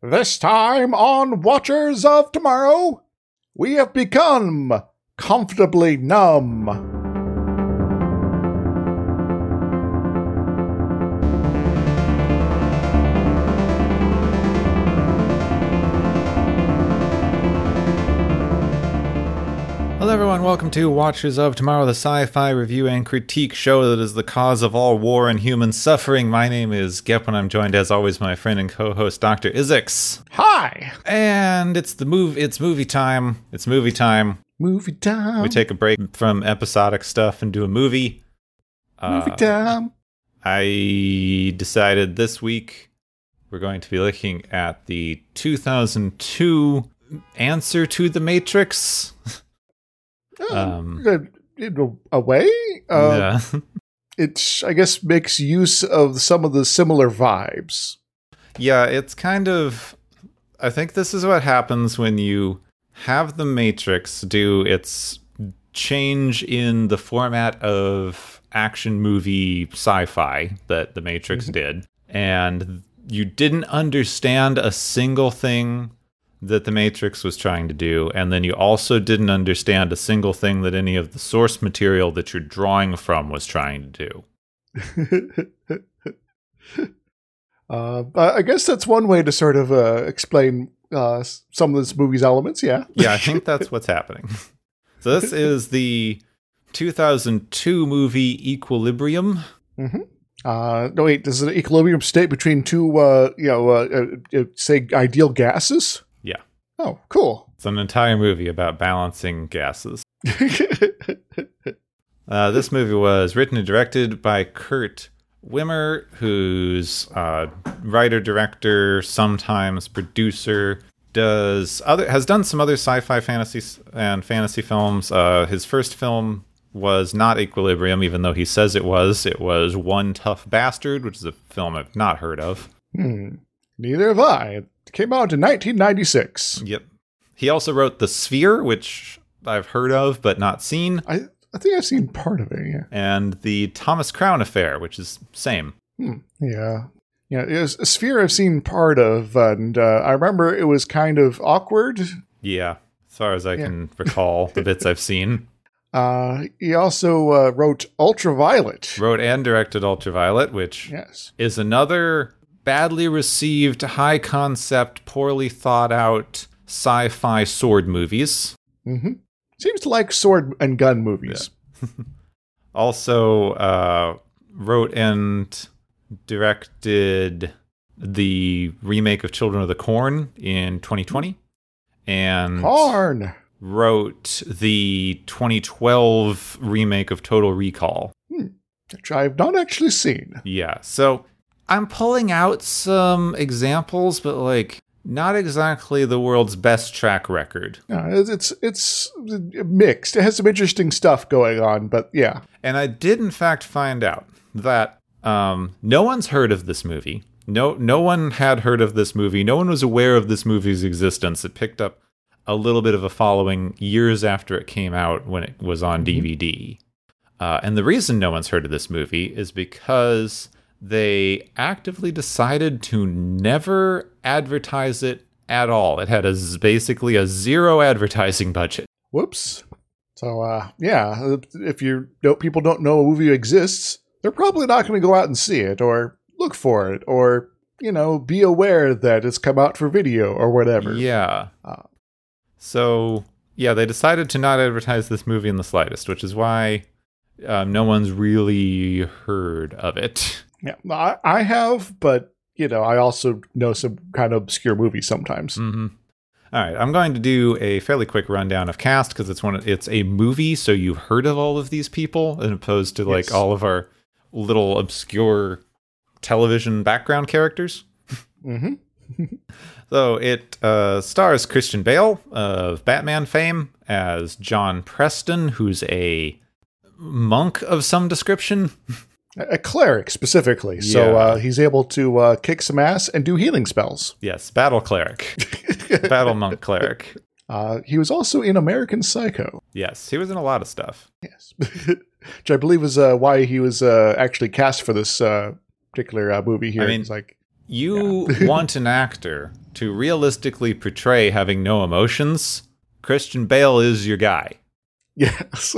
This time on Watchers of Tomorrow, we have become comfortably numb. Everyone. Welcome to Watchers of Tomorrow, the sci fi review and critique show that is the cause of all war and human suffering. My name is Gep, and I'm joined, as always, by my friend and co host, Dr. Izix. Hi! And it's the move. It's movie time. It's movie time. Movie time. We take a break from episodic stuff and do a movie. movie Uh, time. I decided this week we're going to be looking at the 2002 answer to the Matrix. Um, uh, in a- way, uh, yeah. it I guess makes use of some of the similar vibes. Yeah, it's kind of. I think this is what happens when you have the Matrix do its change in the format of action movie sci fi that the Matrix did, and you didn't understand a single thing that the Matrix was trying to do, and then you also didn't understand a single thing that any of the source material that you're drawing from was trying to do. uh, I guess that's one way to sort of uh, explain uh, some of this movie's elements. Yeah. Yeah, I think that's what's happening. So this is the 2002 movie Equilibrium. Uh, no, wait. This is an equilibrium state between two, uh, you know, uh, uh, uh, say ideal gases. Oh, cool. It's an entire movie about balancing gases. Uh, this movie was written and directed by Kurt Wimmer, who's uh, writer, director, sometimes producer. Does other has done some other sci-fi fantasy and fantasy films. Uh, his first film was not Equilibrium, even though he says it was. It was One Tough Bastard, which is a film I've not heard of. Hmm. Neither have I. Came out in 1996. Yep. He also wrote The Sphere, which I've heard of but not seen, I, I think I've seen part of it. Yeah. and The Thomas Crown Affair, which is same. Hmm. Yeah. Yeah. It was a sphere I've seen part of, and uh, I remember it was kind of awkward. Yeah, as far as I can recall, the bits I've seen. Uh, he also uh, wrote Ultraviolet. Wrote and directed Ultraviolet, which Yes. is another badly received, high concept, poorly thought out sci fi sword movies. hmm Seems to like sword and gun movies. Also, uh, wrote and directed the remake of Children of the Corn in 2020. And Corn. wrote the 2012 remake of Total Recall. Which I've not actually seen. Yeah. So I'm pulling out some examples, but like not exactly the world's best track record. Yeah, it's, it's it's mixed. It has some interesting stuff going on, but yeah. And I did in fact find out that um, no one's heard of this movie. No, no one had heard of this movie. No one was aware of this movie's existence. It picked up a little bit of a following years after it came out when it was on DVD. Uh, and the reason no one's heard of this movie is because they actively decided to never advertise it at all. It had a basically a zero advertising budget. Whoops. So uh, yeah, if you don't, people don't know a movie exists, they're probably not going to go out and see it or look for it or you know be aware that it's come out for video or whatever. Yeah. Uh, so yeah, they decided to not advertise this movie in the slightest, which is why um, no one's really heard of it. Yeah, I, I have, but you know, I also know some kind of obscure movies sometimes. hmm All right, I'm going to do a fairly quick rundown of cast because it's one. It's a movie, so you've heard of all of these people, as opposed to like Yes. all of our little obscure television background characters. hmm So it uh, stars Christian Bale of Batman fame as John Preston, who's a monk of some description. A cleric specifically, so uh, he's able to uh, kick some ass and do healing spells. Yes, battle cleric, battle monk cleric. Uh, he was also in American Psycho. Yes, he was in a lot of stuff. Yes, which I believe is uh, why he was uh, actually cast for this uh, particular uh, movie here. I mean- it's like you want an actor to realistically portray having no emotions, Christian Bale is your guy. Yes.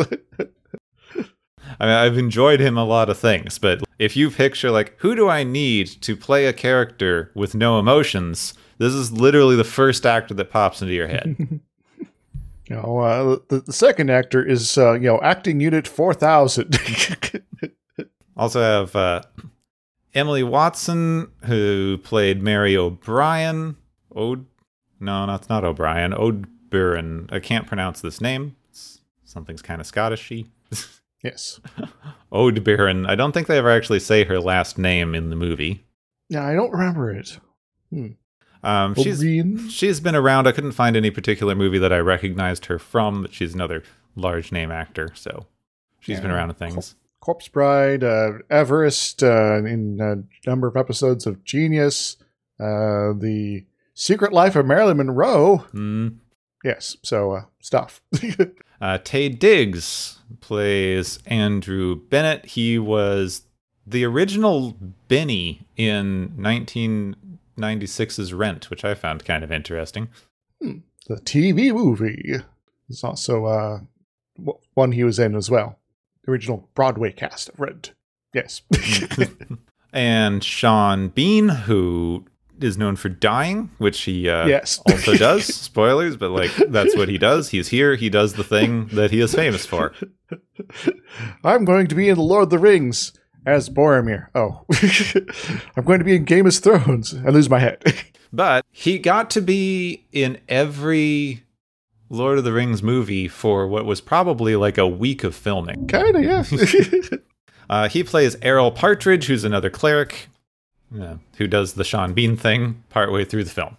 I mean, I've enjoyed him a lot of things, but if you picture like who do I need to play a character with no emotions, this is literally the first actor that pops into your head. you know, uh, the, the second actor is uh, you know acting unit four thousand. also have uh, Emily Watson who played Mary O'Brien. Ode, no, no, it's not O'Brien. Odeburn. I can't pronounce this name. It's, something's kind of Scottishy. yes. Odeburn. I don't think they ever actually say her last name in the movie. Yeah, I don't remember it. Hmm. Um, she's she's been around. I couldn't find any particular movie that I recognized her from, but she's another large name actor, so she's Yeah. been around in things. Corpse Bride, uh, Everest, uh, in a number of episodes of Genius, uh, the Secret Life of Marilyn Monroe. Mm. Yes, so uh, stuff. Uh, Taye Diggs plays Andrew Bennett. He was the original Benny in 1996's Rent, which I found kind of interesting. the TV movie is also uh, one he was in as well. The original Broadway cast of Rent. Yes. And Sean Bean, who is known for dying, which he uh, yes. also does. Spoilers, but like that's what he does. He's here. He does the thing that he is famous for. I'm going to be in The Lord of the Rings as Boromir. Oh. I'm going to be in Game of Thrones. I lose my head. But he got to be in every Lord of the Rings movie for what was probably like a week of filming. kind of, yeah. Uh, he plays Errol Partridge, who's another cleric uh, who does the Sean Bean thing partway through the film.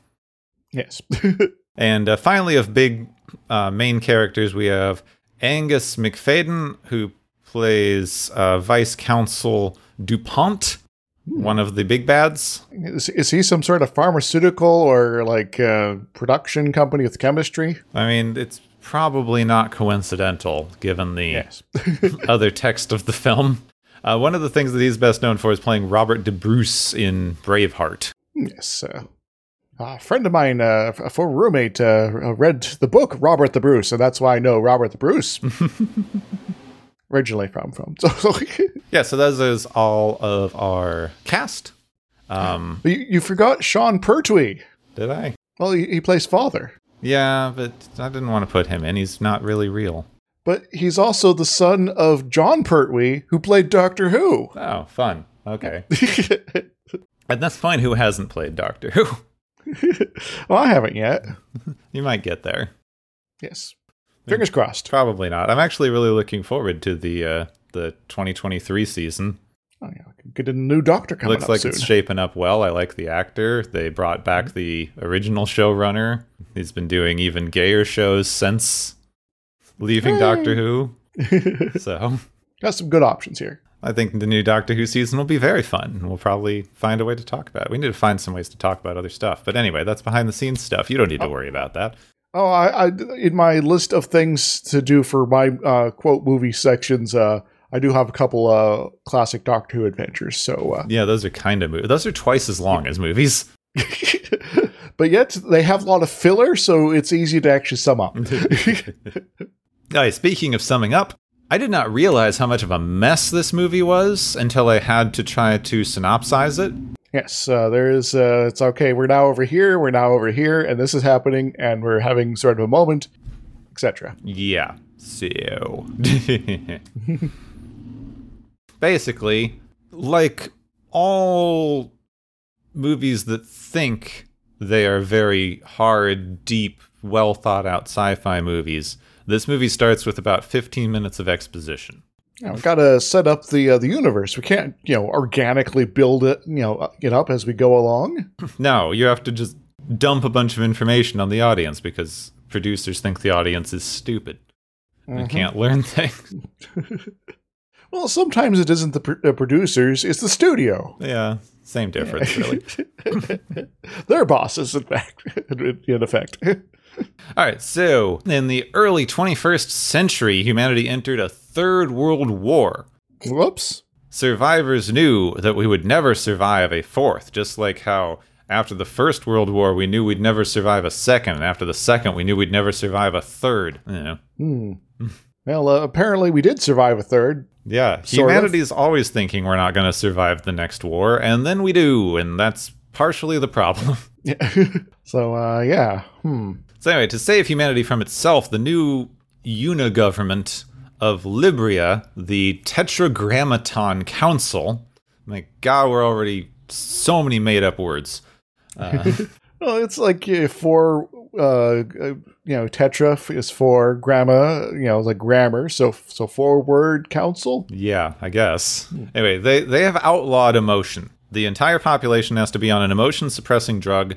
yes. And uh, finally, of big uh, main characters, we have Angus Macfadyen, who plays uh, Vice Consul DuPont, one of the big bads. is, is he some sort of pharmaceutical or like uh, production company with chemistry? I mean, it's probably not coincidental given the Yes. other text of the film. Uh, one of the things that he's best known for is playing Robert the Bruce in Braveheart. yes. Uh, a friend of mine, uh, a former roommate, uh, read the book Robert the Bruce, and that's why I know Robert the Bruce. Originally from from. So, Yeah, so that is all of our cast. Um, you, you forgot Sean Pertwee. did I? Well, he, he plays father, Yeah, but I didn't want to put him in. He's not really real. But he's also the son of Jon Pertwee, who played Doctor Who. Oh, fun. Okay. And that's fine. Who hasn't played Doctor Who? well, I haven't yet. You might get there. Yes. Fingers crossed. Probably not. I'm actually really looking forward to the uh, the 2023 season. Oh, yeah. Get a new doctor coming Looks like soon. it's shaping up well. I like the actor. They brought back the original showrunner. He's been doing even gayer shows since leaving Hey. Doctor Who. So Got some good options here. I think the new Doctor Who season will be very fun. and We'll probably find a way to talk about it. We need to find some ways to talk about other stuff. But anyway, that's behind the scenes stuff. You don't need to worry about that. Oh, I, I in my list of things to do for my uh, quote movie sections, uh, I do have a couple uh, classic Doctor Who adventures. So, uh, Yeah, those are kind of mo- those are twice as long as movies. but yet they have a lot of filler, so it's easy to actually sum up. Speaking of summing up, I did not realize how much of a mess this movie was until I had to try to synopsize it. yes, uh, there is. Uh, it's okay. We're now over here. We're now over here, and this is happening, and we're having sort of a moment, etc. Yeah. So basically, like all movies that think they are very hard, deep, well thought out sci-fi movies, this movie starts with about 15 minutes of exposition. Yeah, we got to set up the uh, the universe. We can't, you know, organically build it, you know, uh, it up as we go along. No, you have to just dump a bunch of information on the audience because producers think the audience is stupid and can't learn things. Well, sometimes it isn't the pr- uh, producers; it's the studio. yeah, same difference, really. They're bosses, in fact, in effect. All right, so in the early 21st century, humanity entered a third world war. Whoops. survivors knew that we would never survive a fourth, just like how after the First World War we knew we'd never survive a second, and after the second we knew we'd never survive a third. You know. Hmm. Well, uh, apparently we did survive a third. Yeah, Sort of. humanity's always thinking we're not going to survive the next war, and then we do, and that's partially the problem. Yeah. so, uh, yeah. Hmm. So anyway, to save humanity from itself, the new unigovernment of Libria, the Tetragrammaton Council. My God, we're already so many made-up words. Uh, Well, it's like uh, for uh, uh, you know, tetra is for grammar. You know, like grammar. So, so for word council. Yeah, I guess. Anyway, they they have outlawed emotion. The entire population has to be on an emotion suppressing drug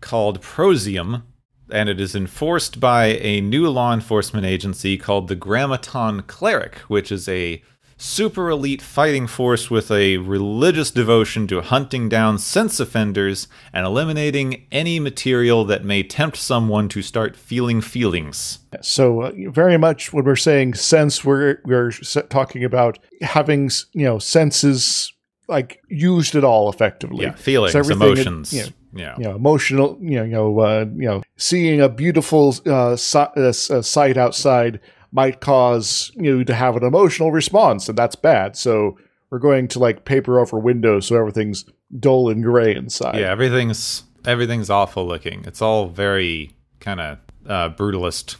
called Prozium, and it is enforced by a new law enforcement agency called the Grammaton Cleric, which is a super elite fighting force with a religious devotion to hunting down sense offenders and eliminating any material that may tempt someone to start feeling feelings. So, uh, very much when we're saying sense, we're we're talking about having you know senses like used at all effectively. Yeah, feelings, So emotions. you know, yeah. you know, emotional, you know, you know, uh, you know, seeing a beautiful uh, si- uh, uh, sight outside might cause you to have an emotional response, and that's bad. So we're going to like paper over windows so everything's dull and gray inside. Yeah, everything's everything's awful looking. It's all very kind of uh, brutalist.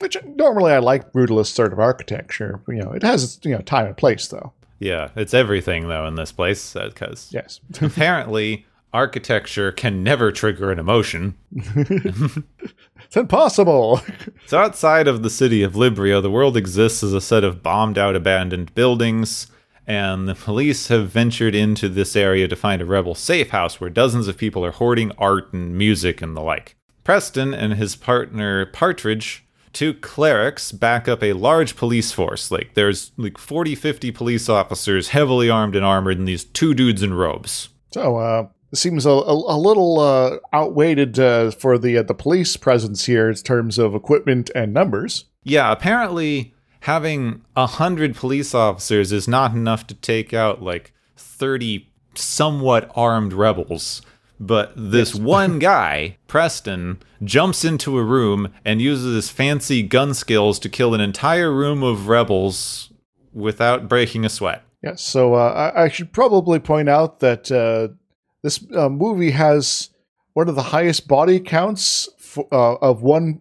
Which normally I like brutalist sort of architecture. You know, it has its you know time and place though. Yeah, it's everything though in this place uh, because Yes. apparently architecture can never trigger an emotion. it's impossible. So outside of the city of Libria, the world exists as a set of bombed out abandoned buildings, and the police have ventured into this area to find a rebel safe house where dozens of people are hoarding art and music and the like. Preston and his partner Partridge, two clerics, back up a large police force. Like there's like 40, 50 police officers heavily armed and armored, and these two dudes in robes. So uh, it seems a, a, a little uh, outweighed uh, for the uh, the police presence here in terms of equipment and numbers. Yeah, apparently having a hundred police officers is not enough to take out like thirty somewhat armed rebels. But this one guy, Preston, jumps into a room and uses his fancy gun skills to kill an entire room of rebels without breaking a sweat. Yes. So uh, I, I should probably point out that uh, this uh, movie has one of the highest body counts for, uh, of one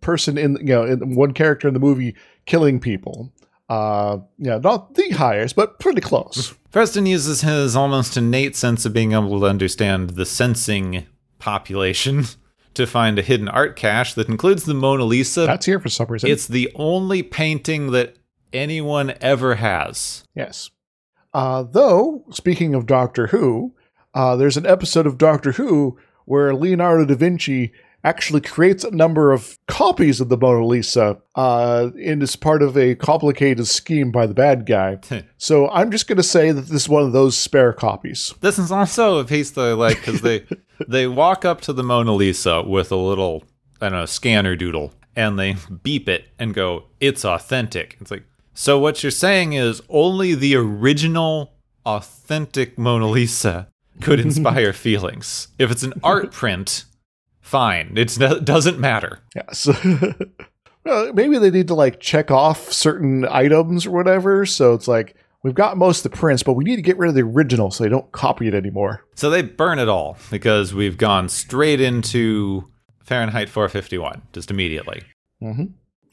person in you know in one character in the movie killing people. Uh, yeah, not the highest, but pretty close. Preston uses his almost innate sense of being able to understand the sensing population to find a hidden art cache that includes the Mona Lisa. That's here for some reason. It's the only painting that anyone ever has. Yes. Uh, though, speaking of Doctor Who, uh, there's an episode of Doctor Who where Leonardo da Vinci actually creates a number of copies of the Mona Lisa uh, and is part of a complicated scheme by the bad guy. so I'm just going to say that this is one of those spare copies. This is also a piece that I like because they they walk up to the Mona Lisa with a little I don't know scanner doodle and they beep it and go, "It's authentic." It's like so. What you're saying is only the original authentic Mona Lisa could inspire feelings. If it's an art print, fine. It's, it doesn't matter. Yes. well, maybe they need to like check off certain items or whatever. So it's like, we've got most of the prints, but we need to get rid of the original so they don't copy it anymore. So they burn it all because we've gone straight into Fahrenheit 451 just immediately. Mm-hmm.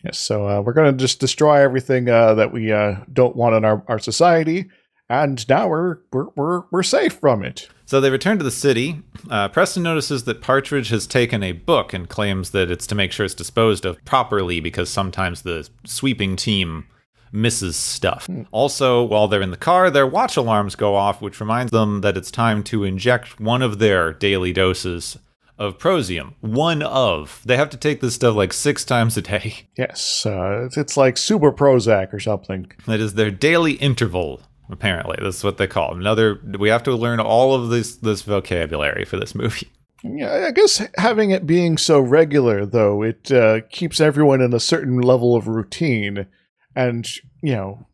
Yes, so uh, we're going to just destroy everything uh, that we uh, don't want in our, our society, and now we're we're we're, we're safe from it. So they return to the city. Uh, Preston notices that Partridge has taken a book and claims that it's to make sure it's disposed of properly because sometimes the sweeping team misses stuff. Also, while they're in the car, their watch alarms go off, which reminds them that it's time to inject one of their daily doses of prozium. One of. They have to take this stuff like six times a day. Yes, uh, it's, it's like super Prozac or something. That is their daily interval. Apparently, that's what they call another. We have to learn all of this this vocabulary for this movie. Yeah, I guess having it being so regular, though, it uh, keeps everyone in a certain level of routine. And, you know,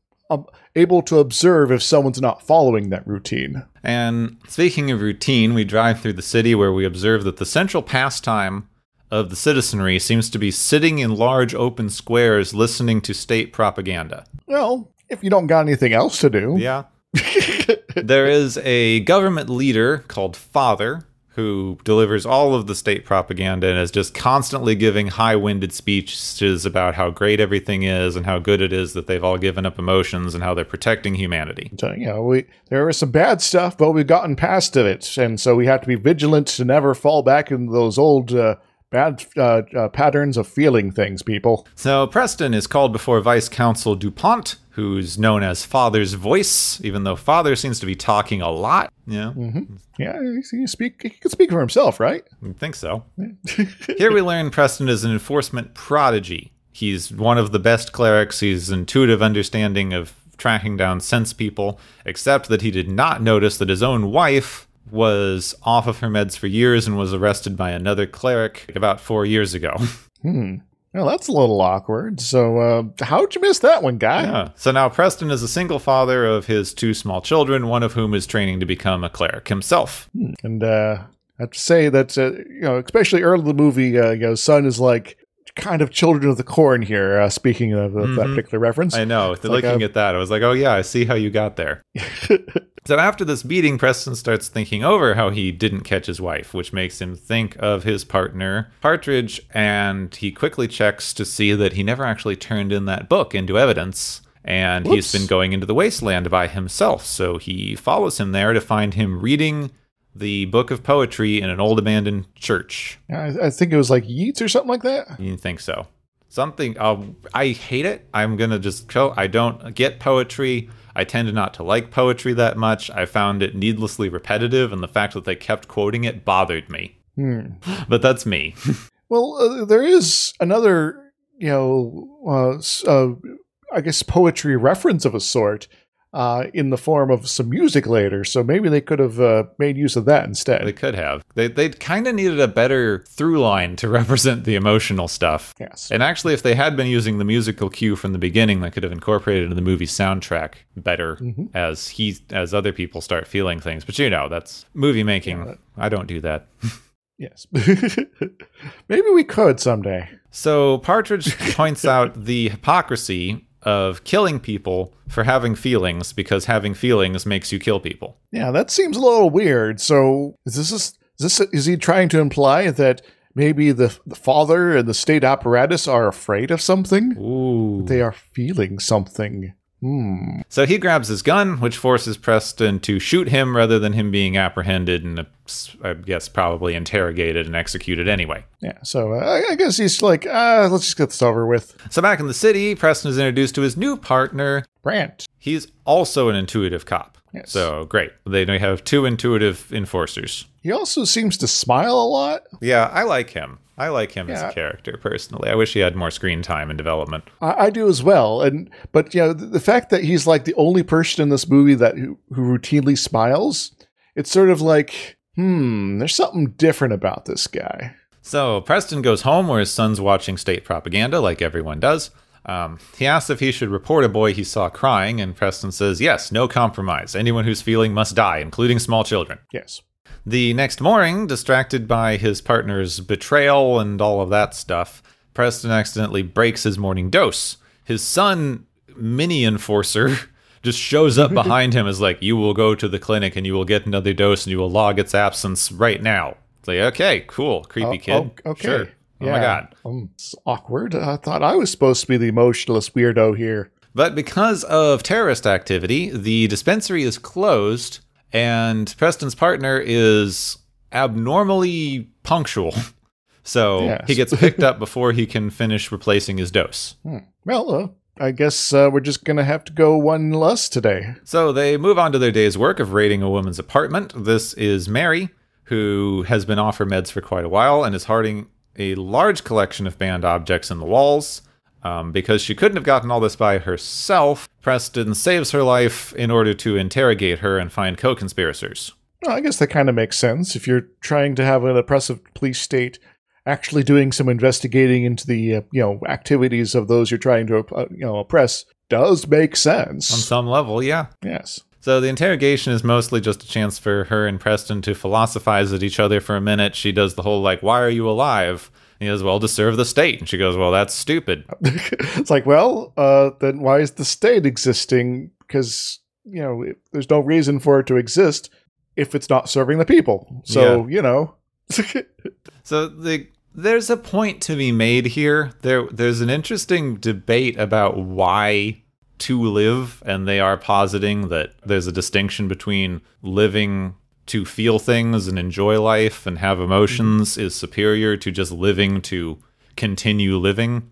able to observe if someone's not following that routine. And speaking of routine, we drive through the city where we observe that the central pastime of the citizenry seems to be sitting in large open squares listening to state propaganda. Well, if you don't got anything else to do, Yeah. there is a government leader called Father who delivers all of the state propaganda and is just constantly giving high winded speeches about how great everything is and how good it is that they've all given up emotions and how they're protecting humanity. So, you know, we there was some bad stuff, but we've gotten past it, and so we have to be vigilant to never fall back into those old uh, bad uh, uh, patterns of feeling things. People, So Preston is called before Vice Consul DuPont, who's known as Father's voice, even though Father seems to be talking a lot. Yeah, mm-hmm. yeah, he he speak he can speak for himself, right? I think so. Here we learn Preston is an enforcement prodigy. He's one of the best clerics. He's intuitive understanding of tracking down sense people, except that he did not notice that his own wife was off of her meds for years and was arrested by another cleric about four years ago. Hmm. Well, that's a little awkward. So, uh, how'd you miss that one, guy? Yeah. So now Preston is a single father of his two small children, one of whom is training to become a cleric himself. And uh, I have to say that uh, you know, especially early in the movie, uh, you know, son is like kind of children of the corn here. Uh, speaking of, of that particular reference, I know. looking a- at that, I was like, oh, yeah, I see how you got there. so after this beating, Preston starts thinking over how he didn't catch his wife, which makes him think of his partner, Partridge, and he quickly checks to see that he never actually turned in that book into evidence. And Whoops. he's been going into the wasteland by himself. So he follows him there to find him reading the book of poetry in an old abandoned church. I, I think it was like Yeats or something like that. You think so? Something. Uh, I hate it. I'm gonna just kill. I don't get poetry. I tend not to like poetry that much. I found it needlessly repetitive, and the fact that they kept quoting it bothered me. But that's me. Well, uh, there is another, you know, uh, uh, I guess poetry reference of a sort uh, in the form of some music later. So maybe they could have uh, made use of that instead. they could have. They they kind of needed a better through line to represent the emotional stuff. yes. And actually, if they had been using the musical cue from the beginning, they could have incorporated into the movie soundtrack better as he as other people start feeling things. But you know, that's movie making. I don't do that. Yes. maybe we could someday. So Partridge points out the hypocrisy of killing people for having feelings because having feelings makes you kill people. Yeah, that seems a little weird. So is this is this is he trying to imply that maybe the, the father and the state apparatus are afraid of something? Ooh. They are feeling something. Hmm. So he grabs his gun, which forces Preston to shoot him rather than him being apprehended and, uh, I guess, probably interrogated and executed anyway. Yeah. So uh, I, guess he's like, ah, let's just get this over with. So back in the city, Preston is introduced to his new partner. Brandt. He's also an intuitive cop. Yes. So great. They have two intuitive enforcers. He also seems to smile a lot. Yeah, I like him. I like him as a character personally. I wish he had more screen time and development. I, I do as well. And but you know the, the fact that he's like the only person in this movie that who, who routinely smiles, it's sort of like, hmm, there's something different about this guy. So Preston goes home where his son's watching state propaganda, like everyone does. Um, he asks if he should report a boy he saw crying, and Preston says, Yes, no compromise. Anyone who's feeling must die, including small children. Yes. The next morning, distracted by his partner's betrayal and all of that stuff, Preston accidentally breaks his morning dose. His son, Mini Enforcer, just shows up behind him as like, You will go to the clinic and you will get another dose and you will log its absence right now. It's like, okay, cool, creepy Oh, kid. oh, okay. Sure. Oh my god. Um, it's awkward. I thought I was supposed to be the emotionless weirdo here. But because of terrorist activity, the dispensary is closed, and Preston's partner is abnormally punctual. So Yes. he gets picked up before he can finish replacing his dose. Well, uh, I guess uh, we're just gonna have to go one less today. So they move on to their day's work of raiding a woman's apartment. This is Mary, who has been off her meds for quite a while and is hoarding a large collection of banned objects in the walls. Um, because she couldn't have gotten all this by herself, Preston saves her life in order to interrogate her and find co conspirators. Well, I guess that kind of makes sense if you're trying to have an oppressive police state actually doing some investigating into the uh, you know activities of those you're trying to uh, you know oppress. does make sense On some level, yeah. Yes. So the interrogation is mostly just a chance for her and Preston to philosophize at each other for a minute. She does the whole like, "Why are you alive?" He goes, "Well, to serve the state." And she goes, "Well, that's stupid." it's like, well, uh, then why is the state existing? Because you know, it, there's no reason for it to exist if it's not serving the people. So you know, So the there's a point to be made here. There there's an interesting debate about why to live, and they are positing that there's a distinction between living to feel things and enjoy life and have emotions mm-hmm. is superior to just living to continue living.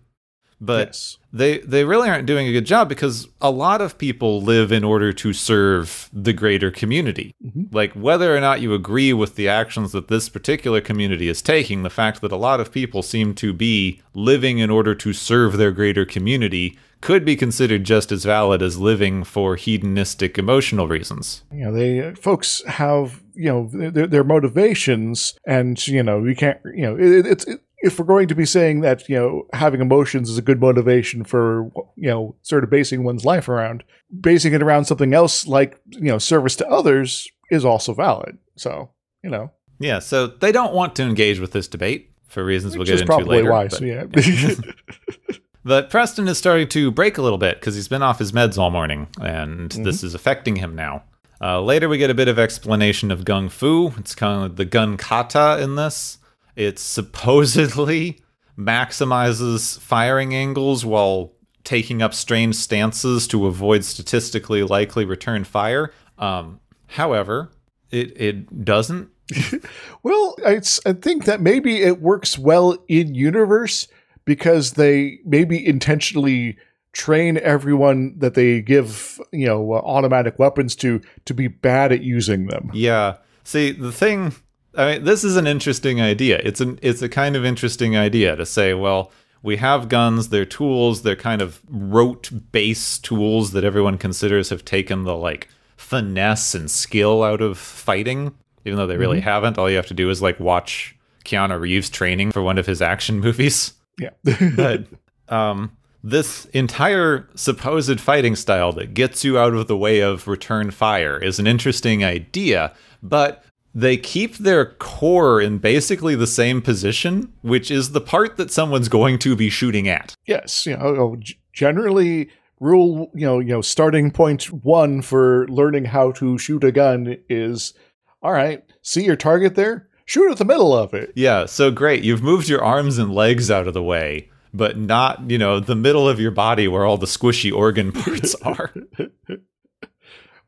But yes. they they really aren't doing a good job because a lot of people live in order to serve the greater community. Mm-hmm. Like whether or not you agree with the actions that this particular community is taking, the fact that a lot of people seem to be living in order to serve their greater community could be considered just as valid as living for hedonistic emotional reasons. you know they folks have you know their, their motivations and you know you can't you know it, it's it, if we're going to be saying that you know having emotions is a good motivation for you know sort of basing one's life around basing it around something else like you know service to others is also valid so you know Yeah, so they don't want to engage with this debate for reasons we'll which get is into probably later. why but- so yeah But Preston is starting to break a little bit because he's been off his meds all morning, and Mm-hmm. this is affecting him now. Uh, later, we get a bit of explanation of gung fu. It's kind of the gun kata in this. It supposedly maximizes firing angles while taking up strange stances to avoid statistically likely return fire. Um, however, it it doesn't. Well, it's, I think that maybe it works well in universe because they maybe intentionally train everyone that they give, you know, uh, automatic weapons to to be bad at using them. Yeah. See, the thing I mean, this is an interesting idea. It's an it's a kind of interesting idea to say, well, we have guns, they're tools, they're kind of rote base tools that everyone considers have taken the like finesse and skill out of fighting, even though they really haven't. All you have to do is like watch Keanu Reeves training for one of his action movies Yeah. but um, this entire supposed fighting style that gets you out of the way of return fire is an interesting idea, but they keep their core in basically the same position, which is the part that someone's going to be shooting at. yes, you know, generally rule, you know, you know, starting point 1 for learning how to shoot a gun is all right, see your target there? Shoot at the middle of it. Yeah, so great. You've moved your arms and legs out of the way, but not, you know, the middle of your body where all the squishy organ parts are.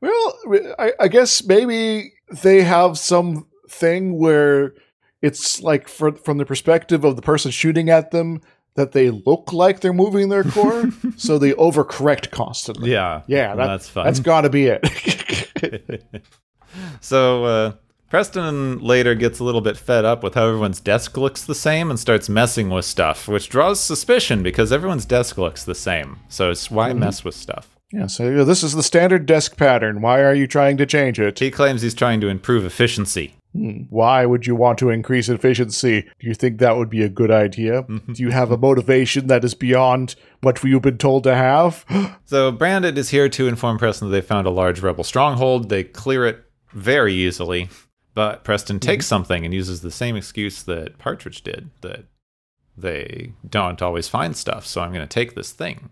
Well, I, I guess maybe they have some thing where it's like for, from the perspective of the person shooting at them that they look like they're moving their core, so they overcorrect constantly. Yeah. yeah, that, that's fun. That's got to be it. So uh, Preston later gets a little bit fed up with how everyone's desk looks the same and starts messing with stuff, which draws suspicion because everyone's desk looks the same. So it's why Mm-hmm. mess with stuff? yeah, so this is the standard desk pattern. Why are you trying to change it? He claims he's trying to improve efficiency. Hmm. Why would you want to increase efficiency? Do you think that would be a good idea? Mm-hmm. Do you have a motivation that is beyond what you've been told to have? So Brandit is here to inform Preston that they found a large rebel stronghold. They clear it very easily, but Preston mm-hmm. takes something and uses the same excuse that Partridge did that they don't always find stuff, so I'm going to take this thing.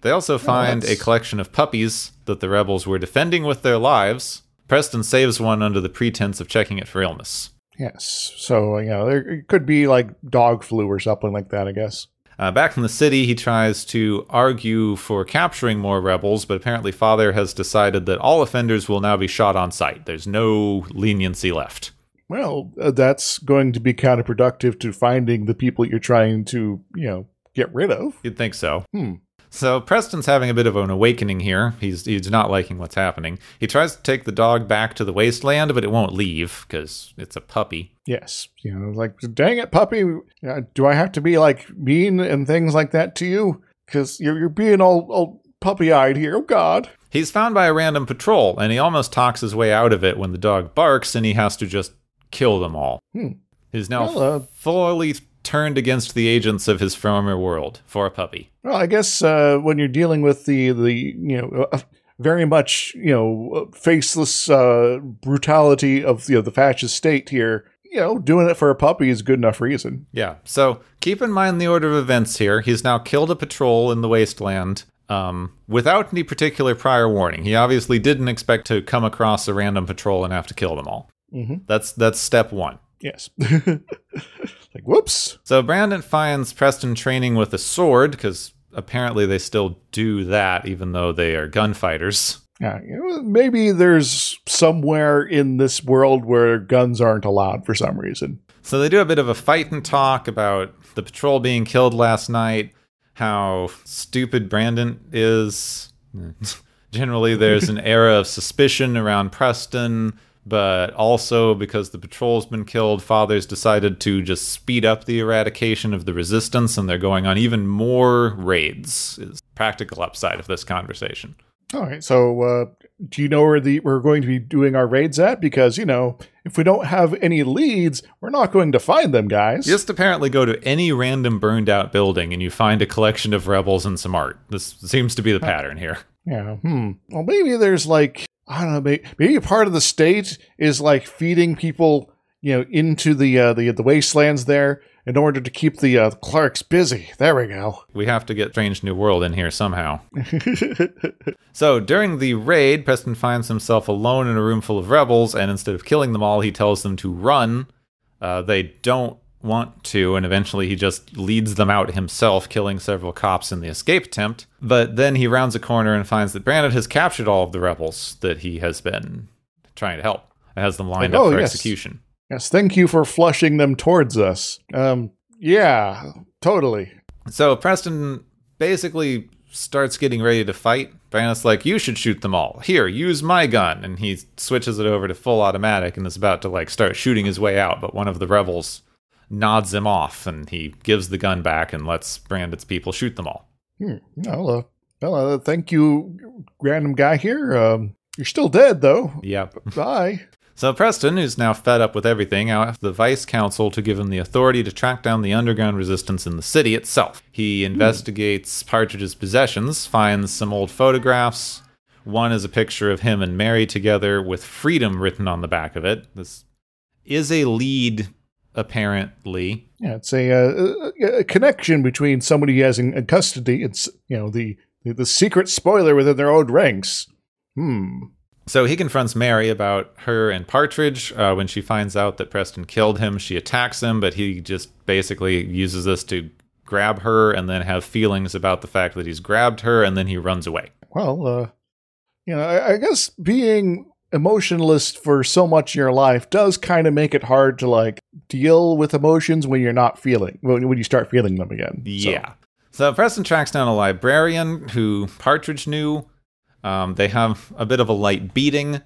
They also find a collection of puppies that the rebels were defending with their lives. Preston saves one under the pretense of checking it for illness. Yes. So, you know, there it could be like dog flu or something like that, I guess. Uh, back in the city, he tries to argue for capturing more rebels, but apparently, Father has decided that all offenders will now be shot on sight. There's no leniency left. Well, uh, that's going to be counterproductive to finding the people you're trying to, you know, get rid of. You'd think so. Hmm. So Preston's having a bit of an awakening here. He's he's not liking what's happening. He tries to take the dog back to the wasteland, but it won't leave because it's a puppy. Yes. You know, like, dang it, puppy. Uh, do I have to be like mean and things like that to you? Because you're, you're being all, all puppy eyed here. Oh, God. He's found by a random patrol, and he almost talks his way out of it when the dog barks, and he has to just kill them all. Hmm. He's now Well, uh, fully turned against the agents of his former world for a puppy. Well, I guess uh, when you're dealing with the the you know uh, very much you know faceless uh, brutality of you know the fascist state here, you know, doing it for a puppy is good enough reason. Yeah. So keep in mind the order of events here. He's now killed a patrol in the wasteland um, without any particular prior warning. He obviously didn't expect to come across a random patrol and have to kill them all. Mhm. That's that's step one. Yes. like whoops. So Brandon finds Preston training with a sword because apparently they still do that, even though they are gunfighters. Yeah, maybe there's somewhere in this world where guns aren't allowed for some reason. So they do a bit of a fight and talk about the patrol being killed last night, how stupid Brandon is. Generally, there's an era of suspicion around Preston, but also because the patrol's been killed, Father's decided to just speed up the eradication of the resistance, and they're going on even more raids. Is practical upside of this conversation. All right, so uh, do you know where the we're going to be doing our raids at? Because you know, if we don't have any leads, we're not going to find them, guys. Just apparently go to any random burned out building and you find a collection of rebels and some art. This seems to be the pattern here. Yeah. Hmm. Well, maybe there's like I don't know. Maybe, maybe a part of the state is like feeding people, you know, into the uh, the the wastelands there in order to keep the uh, clerks busy. There we go. We have to get Strange New World in here somehow. So during the raid, Preston finds himself alone in a room full of rebels, and instead of killing them all, he tells them to run. Uh, they don't want to, and eventually he just leads them out himself, killing several cops in the escape attempt. But then he rounds a corner and finds that Brandon has captured all of the rebels that he has been trying to help. and has them lined Like, up oh, for yes. execution. yes. Thank you for flushing them towards us. Um. Yeah. Totally. So Preston basically starts getting ready to fight. Brandon's like, "You should shoot them all. Here, use my gun." And he switches it over to full automatic and is about to like start shooting his way out, but one of the rebels nods him off and he gives the gun back and lets Brandon's people shoot them all. Hmm. Well, uh, well, uh, thank you, random guy here. Um, you're still dead though. Yep. Bye. So Preston, who's now fed up with everything, asks the Vice Council to give him the authority to track down the underground resistance in the city itself. He investigates Partridge's possessions, finds some old photographs. One is a picture of him and Mary together with freedom written on the back of it. This is a lead, apparently. Yeah, it's a, uh, a, a connection between somebody he has in, custody. It's you know the, the the secret spoiler within their own ranks. Hmm. So he confronts Mary about her and Partridge. Uh, when she finds out that Preston killed him, she attacks him, but he just basically uses this to grab her and then have feelings about the fact that he's grabbed her, and then he runs away. Well, uh, you know, I, I guess being emotionless for so much in your life does kind of make it hard to like deal with emotions when you're not feeling when, when you start feeling them again. So- Yeah. So Preston tracks down a librarian who Partridge knew. Um, they have a bit of a light beating,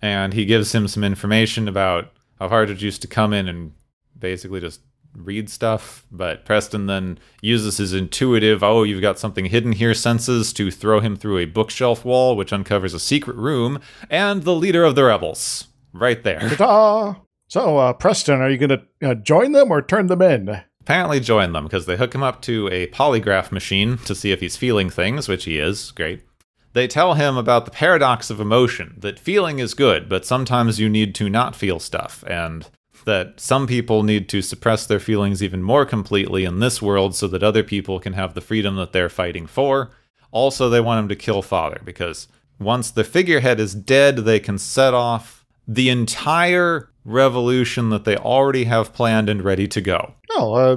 and he gives him some information about how Partridge used to come in and basically just read stuff. But Preston then uses his intuitive, oh, you've got something hidden here senses to throw him through a bookshelf wall, which uncovers a secret room and the leader of the rebels. Right there. Ta-da! So, uh, Preston, are you going to uh, join them or turn them in? apparently join them because they hook him up to a polygraph machine to see if he's feeling things, which he is. Great. They tell him about the paradox of emotion that feeling is good, but sometimes you need to not feel stuff, and that some people need to suppress their feelings even more completely in this world so that other people can have the freedom that they're fighting for. Also, they want him to kill Father because once the figurehead is dead, they can set off the entire revolution that they already have planned and ready to go. Oh, uh,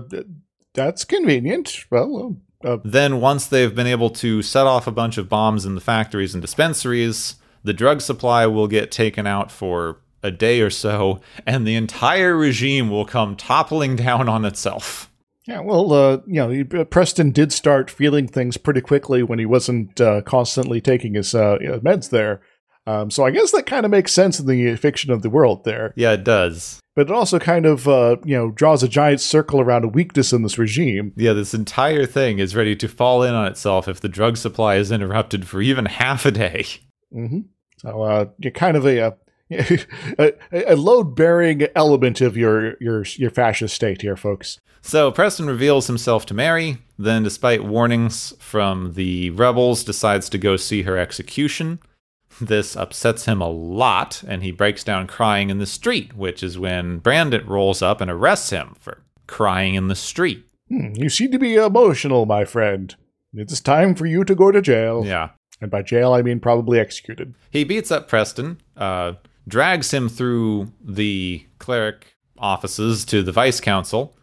that's convenient. Well, uh, uh, Then, once they've been able to set off a bunch of bombs in the factories and dispensaries, the drug supply will get taken out for a day or so, and the entire regime will come toppling down on itself. yeah, well, uh, you know, Preston did start feeling things pretty quickly when he wasn't uh, constantly taking his uh, meds there. Um, so I guess that kind of makes sense in the fiction of the world there. Yeah, it does. But it also kind of, uh, you know, draws a giant circle around a weakness in this regime. Yeah, this entire thing is ready to fall in on itself if the drug supply is interrupted for even half a day. hmm So uh, you're kind of a, uh a, a load bearing element of your your your fascist state here, folks. So Preston reveals himself to Mary, then, despite warnings from the rebels, decides to go see her execution. This upsets him a lot, and he breaks down crying in the street, which is when Brandon rolls up and arrests him for crying in the street. Hmm, you seem to be emotional, my friend. It's time for you to go to jail. Yeah. And by jail, I mean probably executed. He beats up Preston, uh, drags him through the cleric offices to the vice council.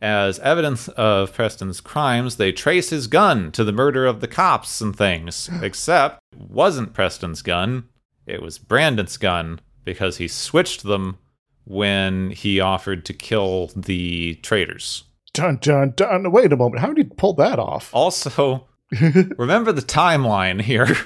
As evidence of Preston's crimes, they trace his gun to the murder of the cops and things. Except it wasn't Preston's gun, it was Brandon's gun because he switched them when he offered to kill the traitors. Dun dun dun. Wait a moment. How did he pull that off? Also, remember the timeline here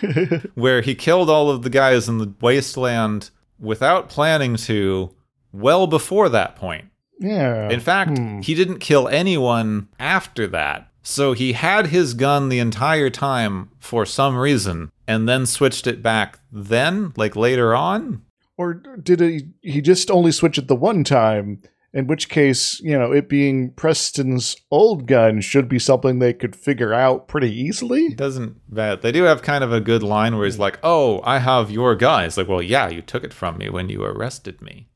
where he killed all of the guys in the wasteland without planning to well before that point. Yeah. In fact, Hmm. he didn't kill anyone after that. So he had his gun the entire time for some reason and then switched it back then, like later on. Or did he, he just only switch it the one time? In which case, you know, it being Preston's old gun should be something they could figure out pretty easily. Doesn't that they do have kind of a good line where he's like, "Oh, I have your gun." It's like, "Well, yeah, you took it from me when you arrested me."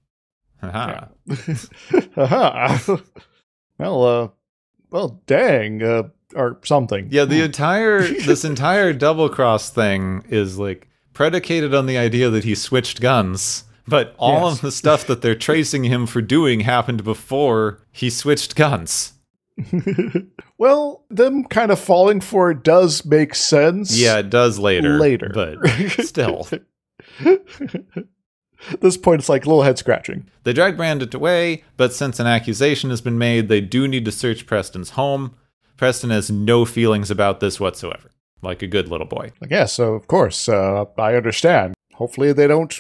Haha. Haha. well, uh, well, dang, uh, or something. Yeah, the entire this entire double cross thing is like predicated on the idea that he switched guns. But all Yes. of the stuff that they're tracing him for doing happened before he switched guns. well, them kind of falling for it does make sense. Yeah, it does later. Later. But still. At this point, it's like a little head scratching. They drag Brandon away, but since an accusation has been made, they do need to search Preston's home. Preston has no feelings about this whatsoever, like a good little boy. Like, yeah, so of course, uh, I understand. Hopefully, they don't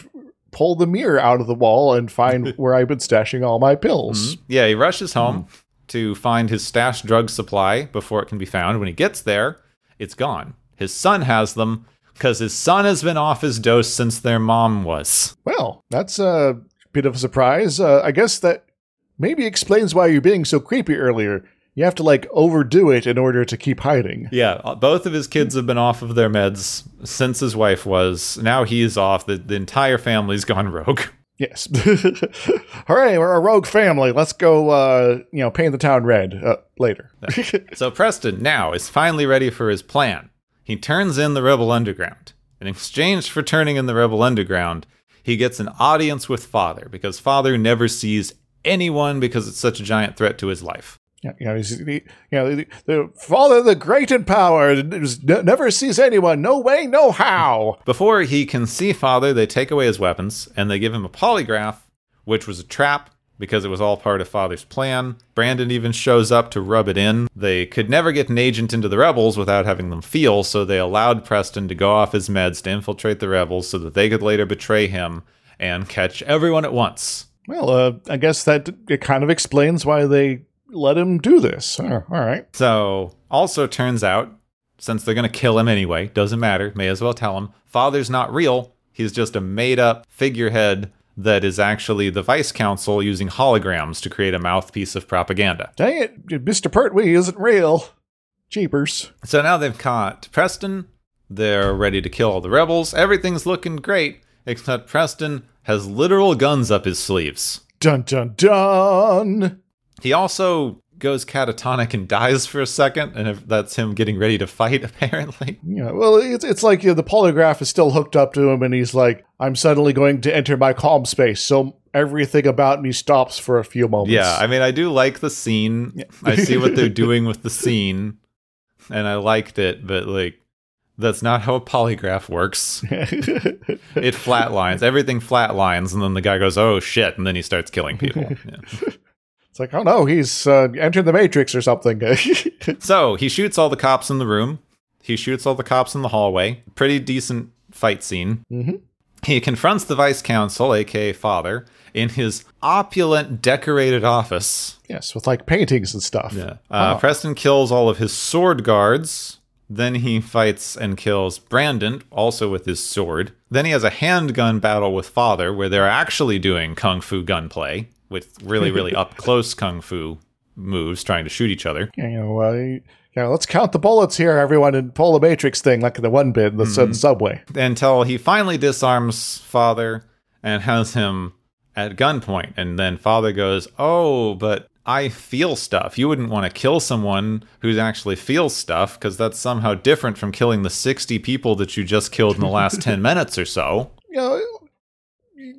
pull the mirror out of the wall and find where I've been stashing all my pills. Yeah, he rushes home to find his stashed drug supply before it can be found. When he gets there, it's gone. His son has them because his son has been off his dose since their mom was. Well, that's a bit of a surprise. Uh, I guess that maybe explains why you're being so creepy earlier. You have to like overdo it in order to keep hiding. Yeah, uh, both of his kids have been off of their meds since his wife was. Now he's off. The, the entire family's gone rogue. Yes. Hooray, we're a rogue family. Let's go, uh, you know, paint the town red uh, later. So Preston now is finally ready for his plan. He turns in the Rebel Underground. In exchange for turning in the Rebel Underground, he gets an audience with Father because Father never sees anyone because it's such a giant threat to his life. Yeah, you know, he's, he, you know, the, the father, the great in power, never sees anyone. No way, no how. Before he can see Father, they take away his weapons and they give him a polygraph, which was a trap because it was all part of Father's plan. Brandon even shows up to rub it in. They could never get an agent into the rebels without having them feel, so they allowed Preston to go off his meds to infiltrate the rebels so that they could later betray him and catch everyone at once. Well, uh, I guess that it kind of explains why they let him do this. Oh, all right. So, also turns out, since they're going to kill him anyway, doesn't matter, may as well tell him, Father's not real. He's just a made up figurehead that is actually the vice council using holograms to create a mouthpiece of propaganda. Dang it, Mr. Pertwee isn't real. Cheapers. So now they've caught Preston. They're ready to kill all the rebels. Everything's looking great, except Preston has literal guns up his sleeves. Dun dun dun. He also goes catatonic and dies for a second, and if that's him getting ready to fight, apparently. Yeah, well, it's it's like you know, the polygraph is still hooked up to him, and he's like, "I'm suddenly going to enter my calm space, so everything about me stops for a few moments." Yeah, I mean, I do like the scene. I see what they're doing with the scene, and I liked it, but like, that's not how a polygraph works. It flatlines. Everything flatlines, and then the guy goes, "Oh shit!" and then he starts killing people. Yeah. It's like, oh no, he's uh, entered the Matrix or something. So he shoots all the cops in the room. He shoots all the cops in the hallway. Pretty decent fight scene. Mhm. He confronts the vice counsel, aka father, in his opulent, decorated office. yes, with like paintings and stuff. Uh, Preston kills all of his sword guards Then he fights and kills Brandon, also with his sword. Then he has a handgun battle with Father, where they're actually doing kung fu gunplay with really, really up close kung fu moves, trying to shoot each other. You know, uh, you know, let's count the bullets here, everyone, and pull the Matrix thing like the one bit in the mm-hmm. subway. Until he finally disarms Father and has him at gunpoint. And then Father goes, Oh, but I feel stuff. You wouldn't want to kill someone who actually feels stuff because that's somehow different from killing the 60 people that you just killed in the last 10 minutes or so. No,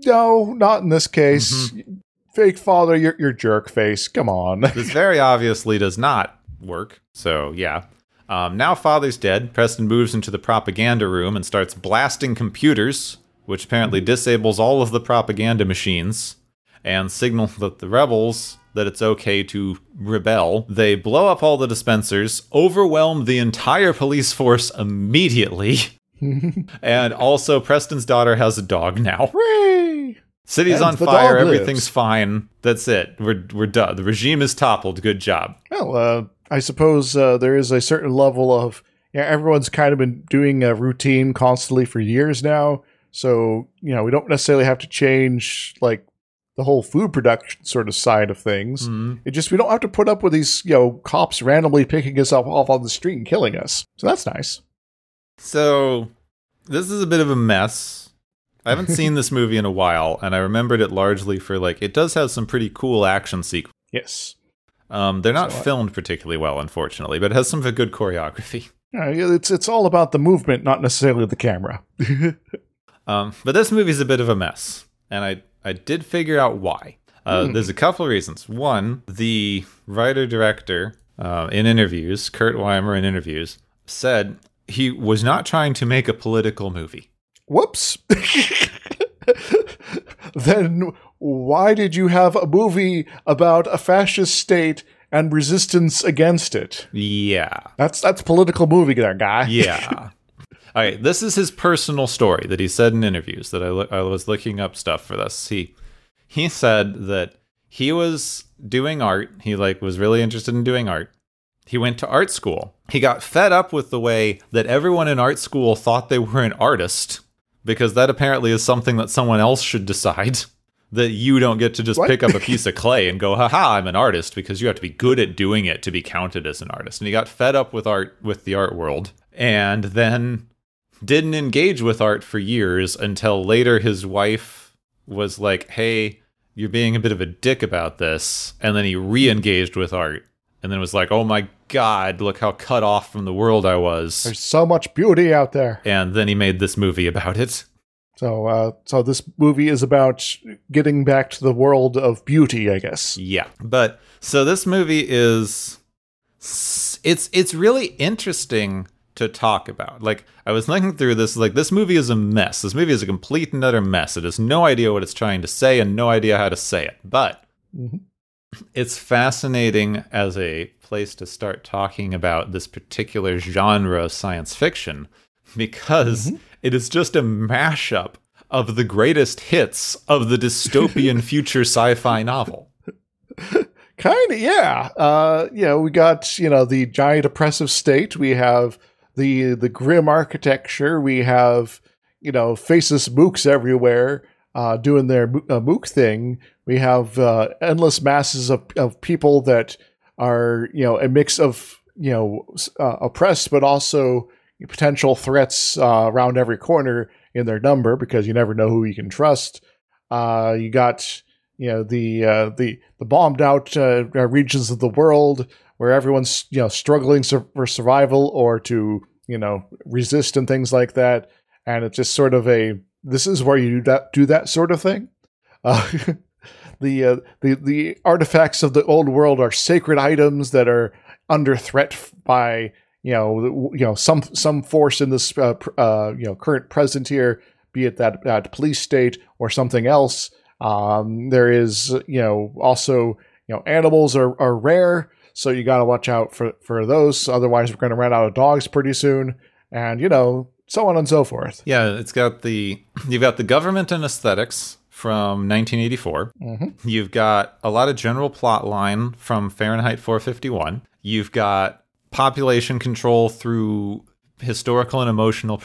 no, not in this case. Mm-hmm. Fake father, your your jerk face. Come on. this very obviously does not work. So, yeah. Um, now father's dead. Preston moves into the propaganda room and starts blasting computers, which apparently disables all of the propaganda machines and signals that the rebels that it's okay to rebel. They blow up all the dispensers, overwhelm the entire police force immediately. and also, Preston's daughter has a dog now. Hooray! City's and on fire. Everything's fine. That's it. We're we're done. The regime is toppled. Good job. Well, uh, I suppose uh, there is a certain level of yeah. Everyone's kind of been doing a routine constantly for years now. So you know, we don't necessarily have to change like the whole food production sort of side of things. Mm-hmm. It just we don't have to put up with these you know cops randomly picking us up off on the street and killing us. So that's nice. So this is a bit of a mess. I haven't seen this movie in a while, and I remembered it largely for like it does have some pretty cool action sequences. Yes. Um, they're not so, filmed particularly well, unfortunately, but it has some of a good choreography. Yeah, it's it's all about the movement, not necessarily the camera. um, but this movie's a bit of a mess, and I I did figure out why. Uh, mm. There's a couple of reasons. One, the writer director uh, in interviews, Kurt Wimmer in interviews, said he was not trying to make a political movie. Whoops. then why did you have a movie about a fascist state and resistance against it? Yeah. That's that's political movie there, guy. Yeah. All right, this is his personal story that he said in interviews that I, lo- I was looking up stuff for this. He he said that he was doing art. He like was really interested in doing art. He went to art school. He got fed up with the way that everyone in art school thought they were an artist because that apparently is something that someone else should decide. That you don't get to just what? pick up a piece of clay and go, haha, I'm an artist because you have to be good at doing it to be counted as an artist. And he got fed up with art with the art world. And then didn't engage with art for years until later his wife was like, "Hey, you're being a bit of a dick about this." And then he re-engaged with art and then it was like, "Oh my god, look how cut off from the world I was." There's so much beauty out there. And then he made this movie about it. So, uh, so this movie is about getting back to the world of beauty, I guess. Yeah, but so this movie is it's it's really interesting to talk about. Like I was thinking through this, like this movie is a mess. This movie is a complete and utter mess. It has no idea what it's trying to say and no idea how to say it. But mm-hmm. It's fascinating as a place to start talking about this particular genre of science fiction because mm-hmm. it is just a mashup of the greatest hits of the dystopian future sci-fi novel. kind of yeah uh you know we got you know the giant oppressive state we have the the grim architecture. We have you know faceless mooks everywhere uh, doing their uh, mook thing. We have uh, endless masses of, of people that are you know a mix of you know uh, oppressed but also potential threats uh, around every corner in their number because you never know who you can trust. Uh, you got you know the the the bombed out regions of the world where everyone's you know struggling for survival or to you know resist and things like that and it's just sort of a this is where you do that do that sort of thing uh, the uh, the the artifacts of the old world are sacred items that are under threat by you know you know some some force in this uh, uh, you know current present here be it that that police state or something else um, there is you know also you know animals are, are rare so you got to watch out for, for those. Otherwise, we're going to run out of dogs pretty soon. And, you know, so on and so forth. Yeah, it's got the, you've got the government and aesthetics from 1984. Mm-hmm. You've got a lot of general plot line from Fahrenheit 451. You've got population control through historical and emotional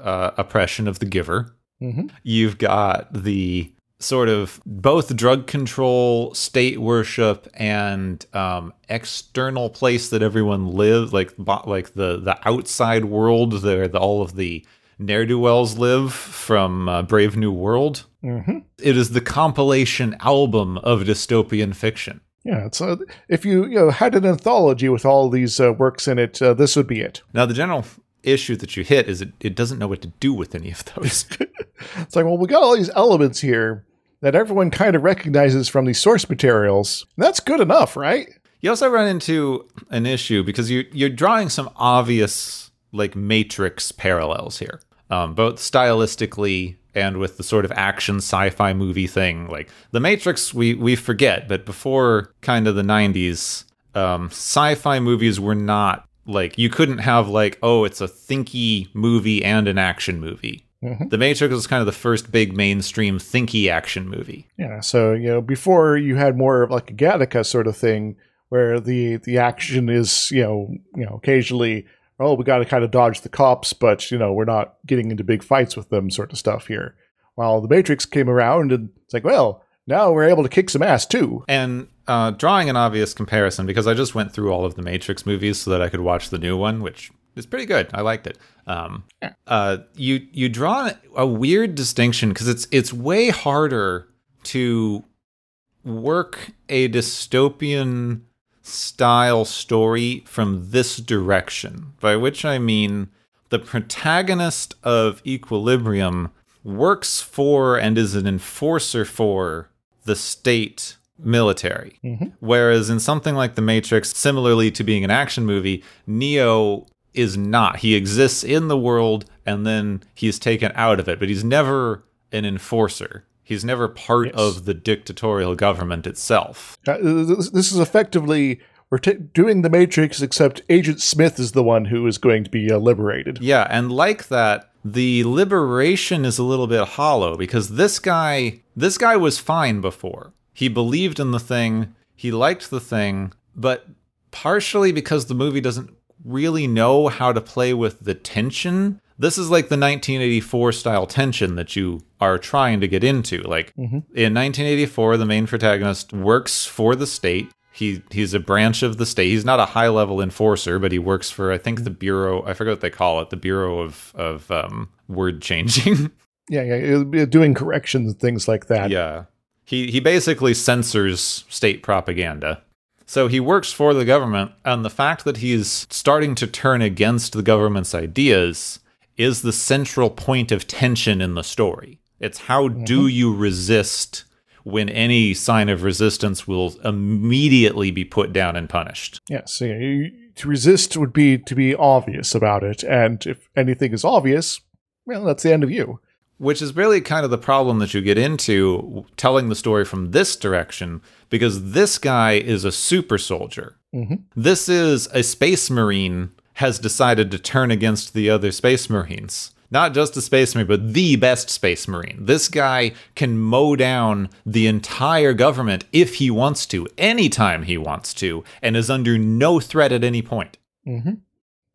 uh, oppression of the giver. Mm-hmm. You've got the sort of both drug control, state worship, and um, external place that everyone lives, like like the the outside world where the, all of the ne'er do wells live from uh, Brave New World. Mm-hmm. It is the compilation album of dystopian fiction. Yeah, it's so if you you know had an anthology with all these uh, works in it, uh, this would be it. Now the general issue that you hit is it, it doesn't know what to do with any of those. it's like, well, we got all these elements here that everyone kind of recognizes from these source materials. That's good enough, right? You also run into an issue because you you're drawing some obvious like matrix parallels here. Um, both stylistically and with the sort of action sci-fi movie thing. Like the Matrix, we we forget, but before kind of the '90s, um, sci-fi movies were not like you couldn't have like oh it's a thinky movie and an action movie. Mhm. The Matrix was kind of the first big mainstream thinky action movie. Yeah, so you know, before you had more of like a Gattaca sort of thing, where the the action is you know you know occasionally oh we got to kind of dodge the cops, but you know we're not getting into big fights with them sort of stuff here. While the Matrix came around and it's like well now we're able to kick some ass too. And uh, drawing an obvious comparison, because I just went through all of the Matrix movies so that I could watch the new one, which is pretty good. I liked it. Um, uh, you you draw a weird distinction because it's it's way harder to work a dystopian style story from this direction. By which I mean the protagonist of Equilibrium works for and is an enforcer for the state military. Whereas in something like The Matrix, similarly to being an action movie, Neo is not. He exists in the world and then he's taken out of it, but he's never an enforcer. He's never part Yes. of the dictatorial government itself. Uh, This this is effectively we're t- doing the Matrix, except Agent Smith is the one who is going to be uh, liberated. Yeah, and like that, the liberation is a little bit hollow because this guy this guy was fine before. He believed in the thing, he liked the thing, but partially because the movie doesn't really know how to play with the tension. This is like the 1984 style tension that you are trying to get into. Like mm-hmm. in 1984, the main protagonist works for the state. He he's a branch of the state. He's not a high level enforcer, but he works for I think the mm-hmm. bureau. I forget what they call it. The bureau of of um, word changing. Yeah, yeah, uh, doing corrections and things like that. yeah, he he basically censors state propaganda. So he works for the government, and the fact that he's starting to turn against the government's ideas is the central point of tension in the story. It's how do mm-hmm. you resist when any sign of resistance will immediately be put down and punished. Yes, so, yeah, you, to resist would be to be obvious about it, and if anything is obvious, well, that's the end of you. Which is really kind of the problem that you get into telling the story from this direction, because this guy is a super soldier. Mhm. This is a space marine has decided to turn against the other space marines. Not just a space marine, but the best space marine. This guy can mow down the entire government if he wants to, anytime he wants to, and is under no threat at any point. hmm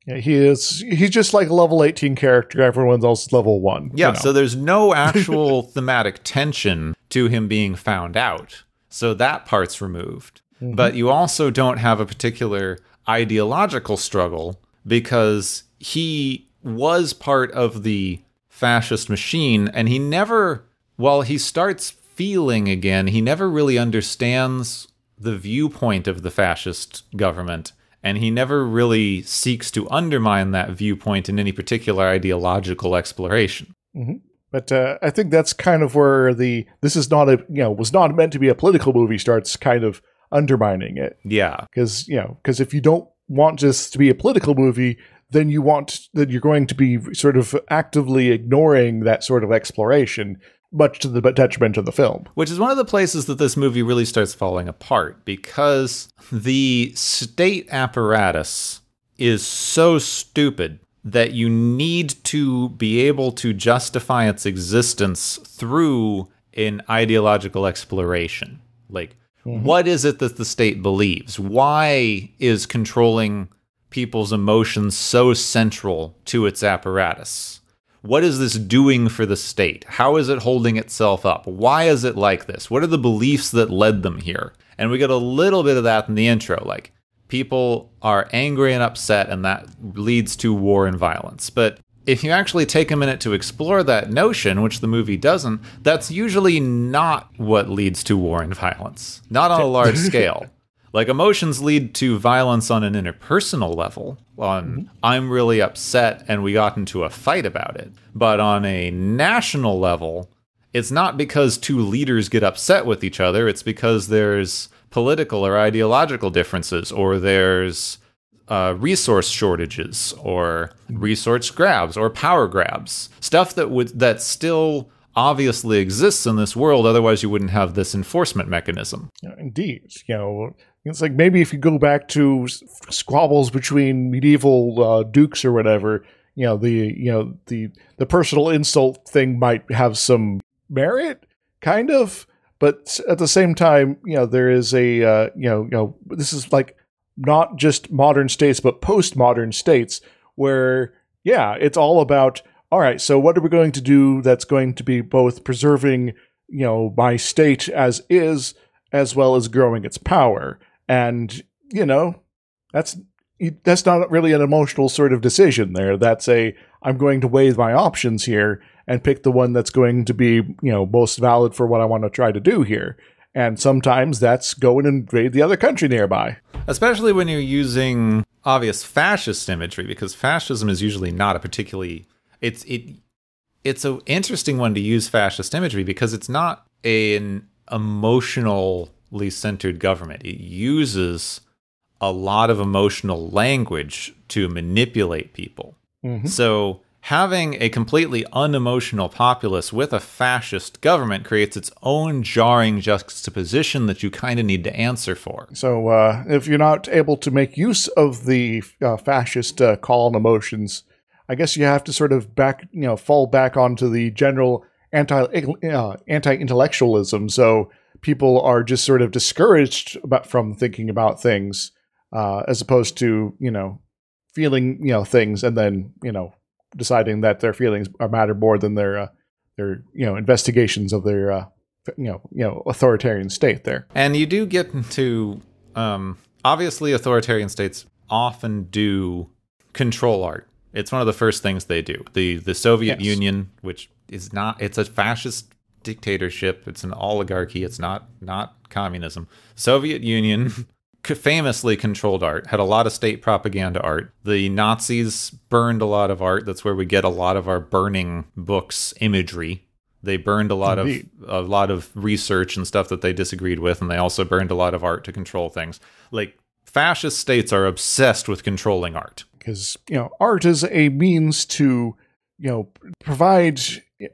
Yeah, he is. He's just like a level eighteen character. Everyone else is level one. Yeah, you know. so there's no actual thematic tension to him being found out. So that part's removed. Mm-hmm. But you also don't have a particular ideological struggle because he was part of the fascist machine and he never, while he starts feeling again, he never really understands the viewpoint of the fascist government and he never really seeks to undermine that viewpoint in any particular ideological exploration. But uh, I think that's kind of where the this is not a you know was not meant to be a political movie starts kind of undermining it Yeah. because you know because if you don't want this to be a political movie then you want that you're going to be sort of actively ignoring that sort of exploration much to the detriment of the film Which is one of the places that this movie really starts falling apart because the state apparatus is so stupid that you need to be able to justify its existence through an ideological exploration. Like, mm-hmm. what is it that the state believes? Why is controlling people's emotions so central to its apparatus? What is this doing for the state? How is it holding itself up? Why is it like this? What are the beliefs that led them here? And we get a little bit of that in the intro. Like, people are angry and upset, and that leads to war and violence. But if you actually take a minute to explore that notion, which the movie doesn't, that's usually not what leads to war and violence, not on a large scale. Like emotions lead to violence on an interpersonal level. On mm-hmm. I'm really upset and we got into a fight about it. But on a national level, it's not because two leaders get upset with each other, it's because there's political or ideological differences or there's uh, resource shortages or resource grabs or power grabs, stuff that would that still obviously exists in this world. Otherwise, you wouldn't have this enforcement mechanism. Indeed, you know, it's like maybe if you go back to squabbles between medieval uh, dukes or whatever, you know, the you know the the personal insult thing might have some merit, kind of. But at the same time, you know, there is a uh, you know you know this is like not just modern states, but postmodern states where, yeah, it's all about, all right, so what are we going to do that's going to be both preserving, you know, my state as is, as well as growing its power? And, you know, that's that's not really an emotional sort of decision there. That's a I'm going to weigh my options here and pick the one that's going to be, you know, most valid for what I want to try to do here. And sometimes that's go and invade the other country nearby. Especially when you're using obvious fascist imagery, because fascism is usually not a particularly it's it it's an interesting one to use fascist imagery because it's not an emotionally centered government. It uses a lot of emotional language to manipulate people. Mm-hmm. So having a completely unemotional populace with a fascist government creates its own jarring juxtaposition that you kind of need to answer for. So, uh, if you're not able to make use of the uh, fascist uh, call and emotions, I guess you have to sort of back, you know, fall back onto the general anti uh, anti intellectualism. So people are just sort of discouraged about from thinking about things, uh, as opposed to you know feeling you know things and then you know deciding that their feelings are matter more than their uh, their you know investigations of their uh, you know you know authoritarian state there. And you do get into um, obviously authoritarian states often do control art. It's one of the first things they do. The the Soviet yes. Union, which is not it's a fascist dictatorship, it's an oligarchy, it's not not communism. Soviet Union famously controlled art, had a lot of state propaganda art. The Nazis burned a lot of art. That's where we get a lot of our burning books imagery. They burned a lot Indeed. of a lot of research and stuff that they disagreed with, and they also burned a lot of art to control things. Like fascist states are obsessed with controlling art because you know art is a means to you know provide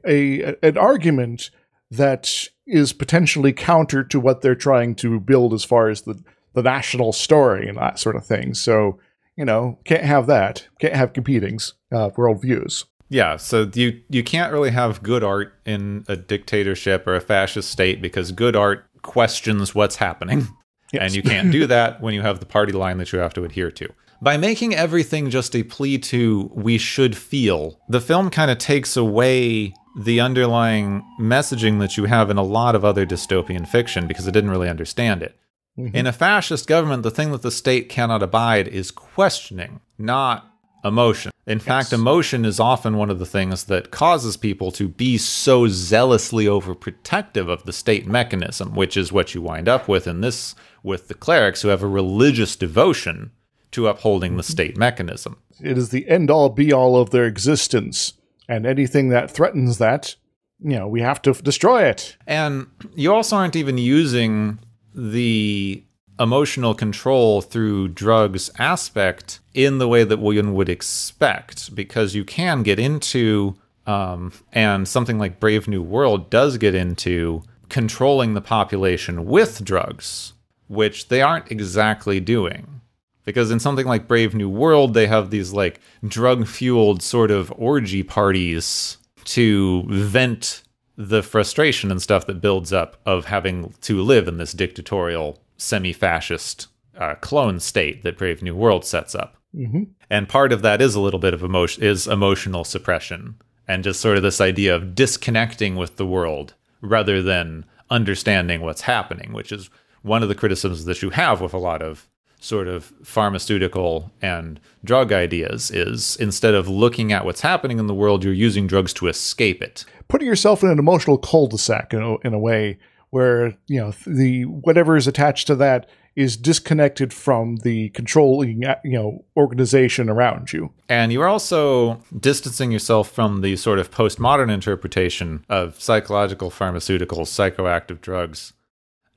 a an argument that is potentially counter to what they're trying to build as far as the the national story and that sort of thing. So, you know, can't have that. Can't have competing uh, worldviews. Yeah, so you you can't really have good art in a dictatorship or a fascist state because good art questions what's happening. Yes. And you can't do that when you have the party line that you have to adhere to. By making everything just a plea to we should feel, the film kind of takes away the underlying messaging that you have in a lot of other dystopian fiction because I didn't really understand it. Mm-hmm. In a fascist government, the thing that the state cannot abide is questioning, not emotion. In yes. fact, emotion is often one of the things that causes people to be so zealously overprotective of the state mechanism, which is what you wind up with in this with the clerics who have a religious devotion to upholding the mm-hmm. state mechanism. It is the end all be all of their existence, and anything that threatens that, you know, we have to destroy it. And you also aren't even using the emotional control through drugs aspect in the way that William would expect, because you can get into, um, and something like Brave New World does get into controlling the population with drugs, which they aren't exactly doing. Because in something like Brave New World, they have these like drug fueled sort of orgy parties to vent the frustration and stuff that builds up of having to live in this dictatorial, semi fascist uh, clone state that Brave New World sets up. hmm And part of that is a little bit of emotion is emotional suppression and just sort of this idea of disconnecting with the world rather than understanding what's happening, which is one of the criticisms that you have with a lot of sort of pharmaceutical and drug ideas is instead of looking at what's happening in the world, you're using drugs to escape it. Putting yourself in an emotional cul-de-sac in a, in a way where you know the whatever is attached to that is disconnected from the controlling you know organization around you. And you're also distancing yourself from the sort of postmodern interpretation of psychological pharmaceuticals, psychoactive drugs,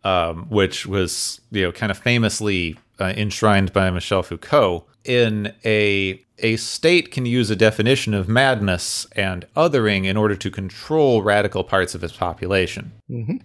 um, which was you know kind of famously uh, enshrined by Michel Foucault. In a a state can use a definition of madness and othering in order to control radical parts of its population.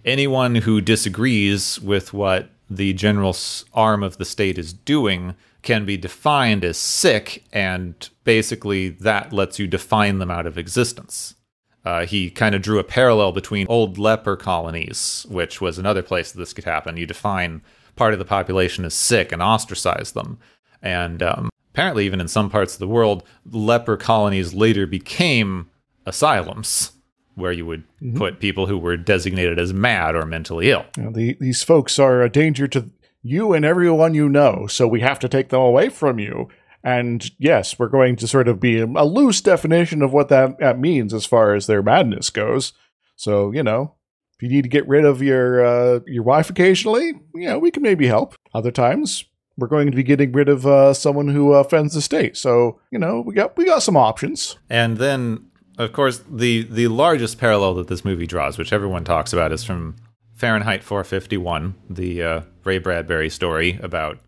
Anyone who disagrees with what the general arm of the state is doing can be defined as sick, and basically that lets you define them out of existence. Uh, he kind of drew a parallel between old leper colonies, which was another place that this could happen. You define part of the population is sick and ostracize them. And um, apparently, even in some parts of the world, leper colonies later became asylums where you would put people who were designated as mad or mentally ill. You know, the, these folks are a danger to you and everyone you know, so we have to take them away from you. And yes, we're going to sort of be a, a loose definition of what that, that means as far as their madness goes. So you know, if you need to get rid of your uh, your wife occasionally, know, we can maybe help. Other times, we're going to be getting rid of uh, someone who offends the state. So you know, we got we got some options. And then, of course, the the largest parallel that this movie draws, which everyone talks about, is from Fahrenheit 451, the uh, Ray Bradbury story about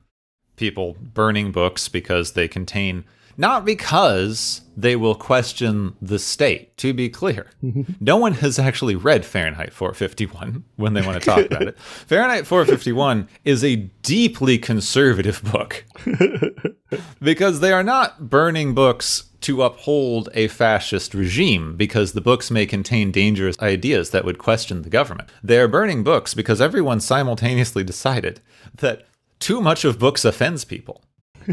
people burning books because they contain not because they will question the state. To be clear, no one has actually read Fahrenheit 451 when they want to talk about it. Fahrenheit 451 is a deeply conservative book because they are not burning books to uphold a fascist regime because the books may contain dangerous ideas that would question the government. They are burning books because everyone simultaneously decided that too much of books offends people.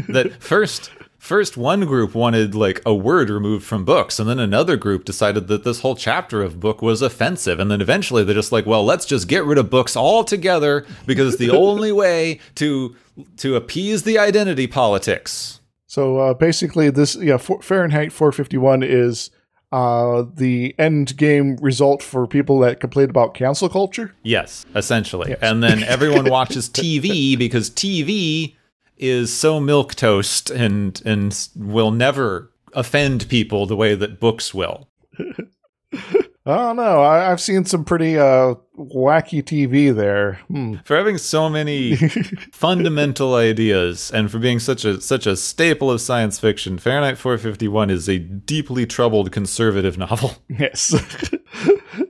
That first first one group wanted like a word removed from books and then another group decided that this whole chapter of book was offensive and then eventually they're just like well let's just get rid of books altogether because it's the only way to to appease the identity politics So uh, basically, this yeah for, Fahrenheit 451 is uh, the end game result for people that complain about cancel culture. Yes, essentially. And then everyone watches TV because TV is so milk toast and and will never offend people the way that books will. I don't know. I, I've seen some pretty uh, wacky TV there. Hmm. For having so many fundamental ideas and for being such a such a staple of science fiction, Fahrenheit 451 is a deeply troubled conservative novel. Yes,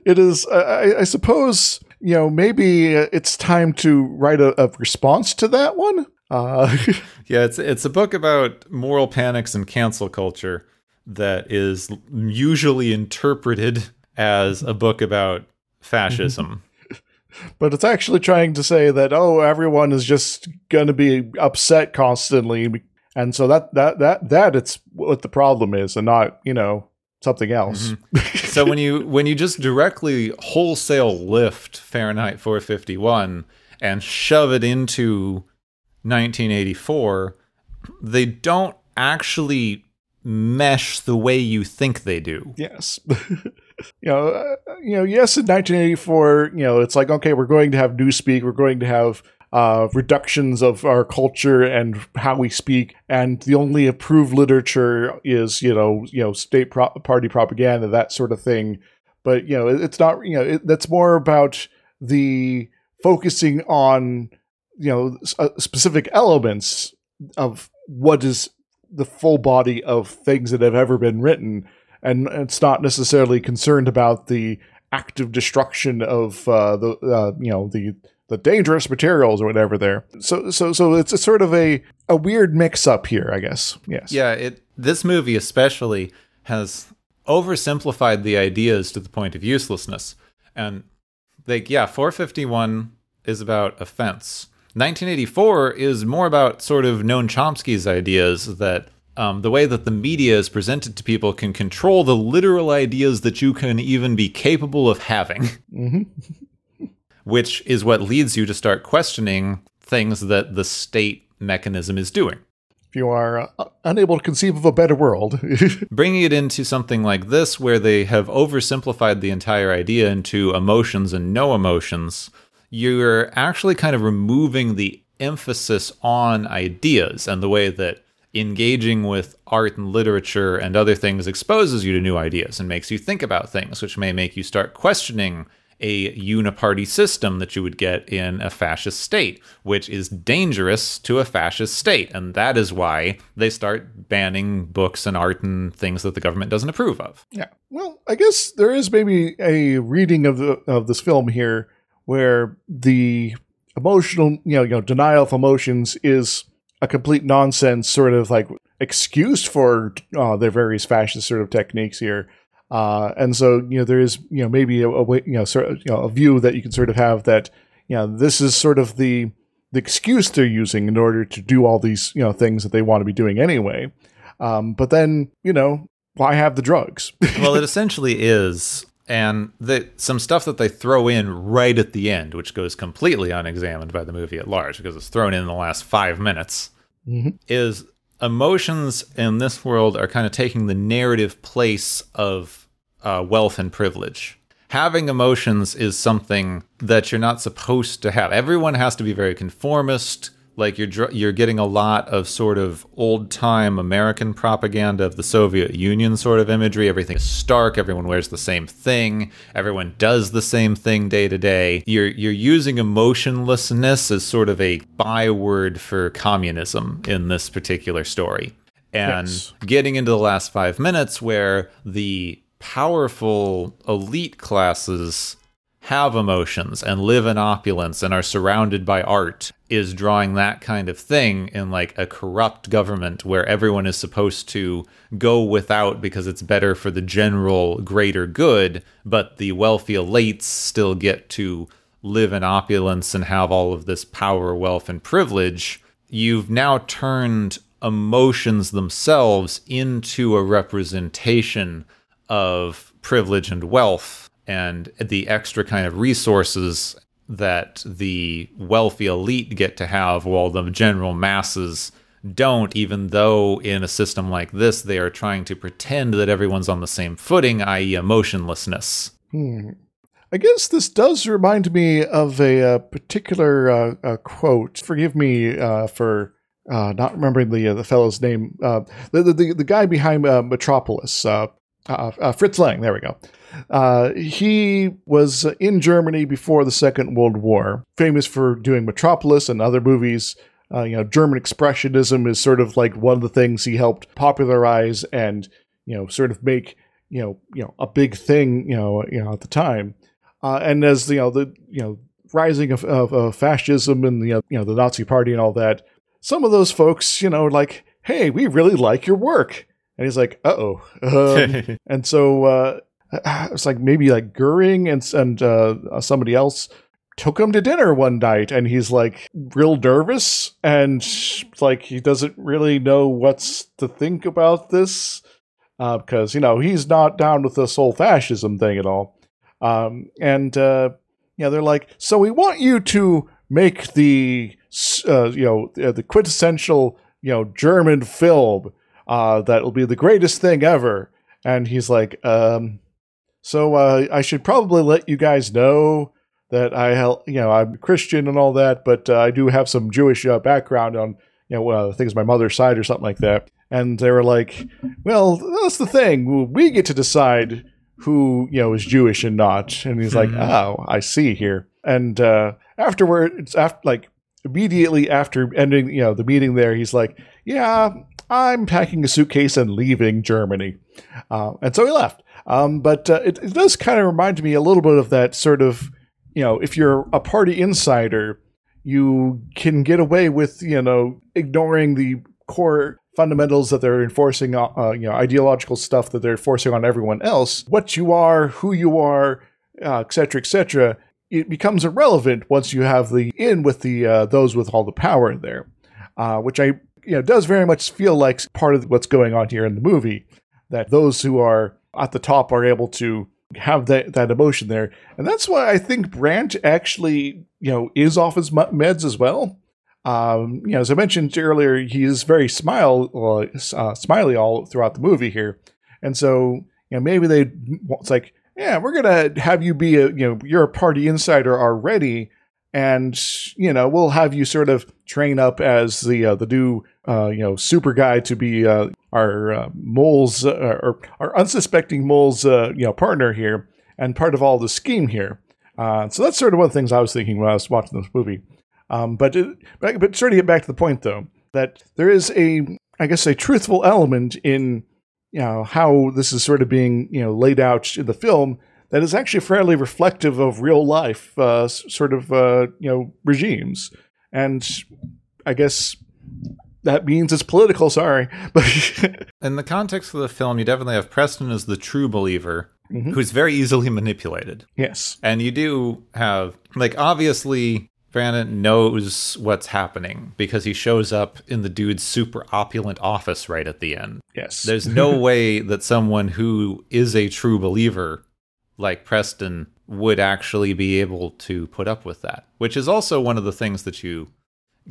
it is. I, I suppose you know maybe it's time to write a, a response to that one. Uh, Yeah, it's it's a book about moral panics and cancel culture that is usually interpreted as a book about fascism. but it's actually trying to say that oh, everyone is just going to be upset constantly, and so that that that that it's what the problem is, and not you know something else. so when you when you just directly wholesale lift Fahrenheit 451 and shove it into 1984, they don't actually mesh the way you think they do. Yes. you know, uh, you know, yes, in 1984, you know, it's like okay, we're going to have newspeak, we're going to have uh, reductions of our culture and how we speak, and the only approved literature is you know, you know, state pro- party propaganda, that sort of thing. But you know, it- it's not. You know, it, that's more about the focusing on you know uh, specific elements of what is the full body of things that have ever been written and it's not necessarily concerned about the active destruction of uh, the uh, you know the the dangerous materials or whatever there. So so so it's a sort of a a weird mix up here, I guess. Yes. Yeah, it this movie especially has oversimplified the ideas to the point of uselessness. And like yeah, 451 is about offense. 1984 is more about sort of Noam Chomsky's ideas that um, the way that the media is presented to people can control the literal ideas that you can even be capable of having. Mm-hmm. which is what leads you to start questioning things that the state mechanism is doing. If you are uh, unable to conceive of a better world, Bringing it into something like this, where they have oversimplified the entire idea into emotions and no emotions, you're actually kind of removing the emphasis on ideas and the way that engaging with art and literature and other things exposes you to new ideas and makes you think about things, which may make you start questioning a uniparty system that you would get in a fascist state, which is dangerous to a fascist state. And that is why they start banning books and art and things that the government doesn't approve of. Yeah. Well, I guess there is maybe a reading of the of this film here where the emotional, you know, you know, denial of emotions is a complete nonsense sort of like excuse for uh, their various fascist sort of techniques here. Uh, and so, you know, there is, you know, maybe a, a way, you know, sort of, you know, a view that you can sort of have that, you know, this is sort of the the excuse they're using in order to do all these, you know, things that they want to be doing anyway. Um, but then, you know, why have the drugs? well, it essentially is. And the, some stuff that they throw in right at the end, which goes completely unexamined by the movie at large because it's thrown in, in the last five minutes, Mhm. is emotions in this world are kind of taking the narrative place of uh, wealth and privilege. Having emotions is something that you're not supposed to have. Everyone has to be very conformist. Like you're you're getting a lot of sort of old time American propaganda of the Soviet Union sort of imagery. Everything is stark. Everyone wears the same thing. Everyone does the same thing day to day. You're you're using emotionlessness as sort of a byword for communism in this particular story. And Yes. getting into the last five minutes where the powerful elite classes have emotions and live in opulence and are surrounded by art is drawing that kind of thing in like a corrupt government where everyone is supposed to go without because it's better for the general greater good, but the wealthy elites still get to live in opulence and have all of this power, wealth, and privilege. You've now turned emotions themselves into a representation of privilege and wealth and the extra kind of resources that the wealthy elite get to have while the general masses don't even though in a system like this they are trying to pretend that everyone's on the same footing i.e. emotionlessness Hmm. I guess this does remind me of a, uh particular uh, uh, quote. Forgive me uh, for uh, not remembering the uh, the fellow's name. Uh, the, the the guy behind Metropolis, Fritz Lang. There we go. Uh, he was in Germany before the Second World War, famous for doing Metropolis and other movies. Uh, you know, German expressionism is sort of like one of the things he helped popularize and you know sort of make you know you know a big thing you know you know at the time. Uh, and as you know the you know rising of, of, of fascism and the uh, you know the Nazi Party and all that, some of those folks you know like, hey, we really like your work, and he's like, uh oh, um, and so uh, it's like maybe like Goering and and uh, somebody else took him to dinner one night, and he's like real nervous and like he doesn't really know what's to think about this because you know he's not down with this whole fascism thing at all. Um, and uh, yeah, they're like, so we want you to make the uh, you know uh, the quintessential you know German film uh, that will be the greatest thing ever. And he's like, um, so uh, I should probably let you guys know that I you know I'm Christian and all that, but uh, I do have some Jewish uh, background on you know uh, things my mother's side or something like that. And they were like, well, that's the thing. We get to decide who you know is Jewish and not. And he's like, Mhm. oh, I see here. And uh, afterward, it's after like immediately after ending you know the meeting there, he's like, yeah, I'm packing a suitcase and leaving Germany. Uh, and so he left. Um, but uh, it, it does kind of remind me a little bit of that sort of, you know, if you're a party insider, you can get away with, you know, ignoring the core fundamentals that they're enforcing, uh, uh, you know, ideological stuff that they're forcing on everyone else. What you are, who you are, uh, et cetera, et cetera, it becomes irrelevant once you have the in with the uh, those with all the power there, uh, which I you know does very much feel like part of what's going on here in the movie. That those who are at the top are able to have that that emotion there, and that's why I think Brandt actually you know is off his meds as well. Um, you know, as I mentioned earlier, he is very smile uh, smiley all throughout the movie here, and so you know maybe they it's like yeah we're gonna have you be a you know you're a party insider already and you know we'll have you sort of train up as the uh, the new uh, you know super guy to be uh, our uh, moles uh, or our unsuspecting moles uh, you know partner here and part of all the scheme here. so that's sort of one of the things I was thinking when I was watching this movie. Um, but it, but but sort of get back to the point though that there is a I guess a truthful element in you know how this is sort of being you know laid out in the film that is actually fairly reflective of real life uh, sort of uh, you know regimes, and I guess that means it's political. Sorry, but in the context of the film, you definitely have Preston as the true believer. Mm-hmm. Who's very easily manipulated. Yes. And you do have, like, obviously, Brandon knows what's happening because he shows up in the dude's super opulent office right at the end. Yes. There's no way that someone who is a true believer like Preston would actually be able to put up with that, which is also one of the things that you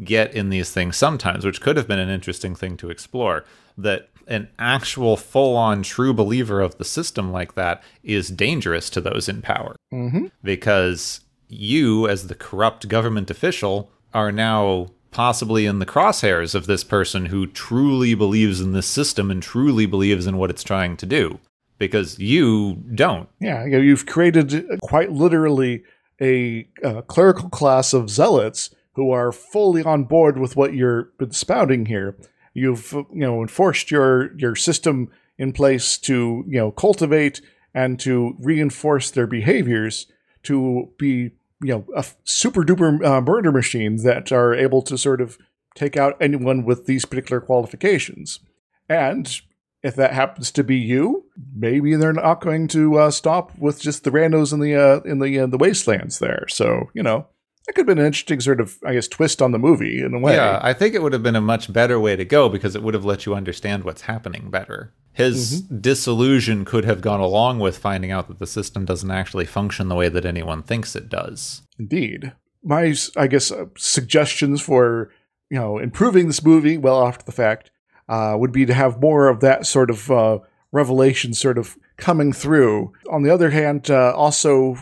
get in these things sometimes, which could have been an interesting thing to explore. That an actual full on true believer of the system like that is dangerous to those in power. Mm-hmm. Because you, as the corrupt government official, are now possibly in the crosshairs of this person who truly believes in this system and truly believes in what it's trying to do because you don't. Yeah, you've created quite literally a, a clerical class of zealots who are fully on board with what you're spouting here. You've you know enforced your your system in place to you know cultivate and to reinforce their behaviors to be you know a super duper uh, murder machines that are able to sort of take out anyone with these particular qualifications. And if that happens to be you, maybe they're not going to uh, stop with just the randos in the uh, in the uh, the wastelands there. So you know, that could have been an interesting sort of, I guess, twist on the movie in a way. Yeah, I think it would have been a much better way to go because it would have let you understand what's happening better. His mm-hmm. disillusion could have gone along with finding out that the system doesn't actually function the way that anyone thinks it does. Indeed. My, I guess, uh, suggestions for, you know, improving this movie well after the fact uh, would be to have more of that sort of uh, revelation sort of coming through. On the other hand, uh, also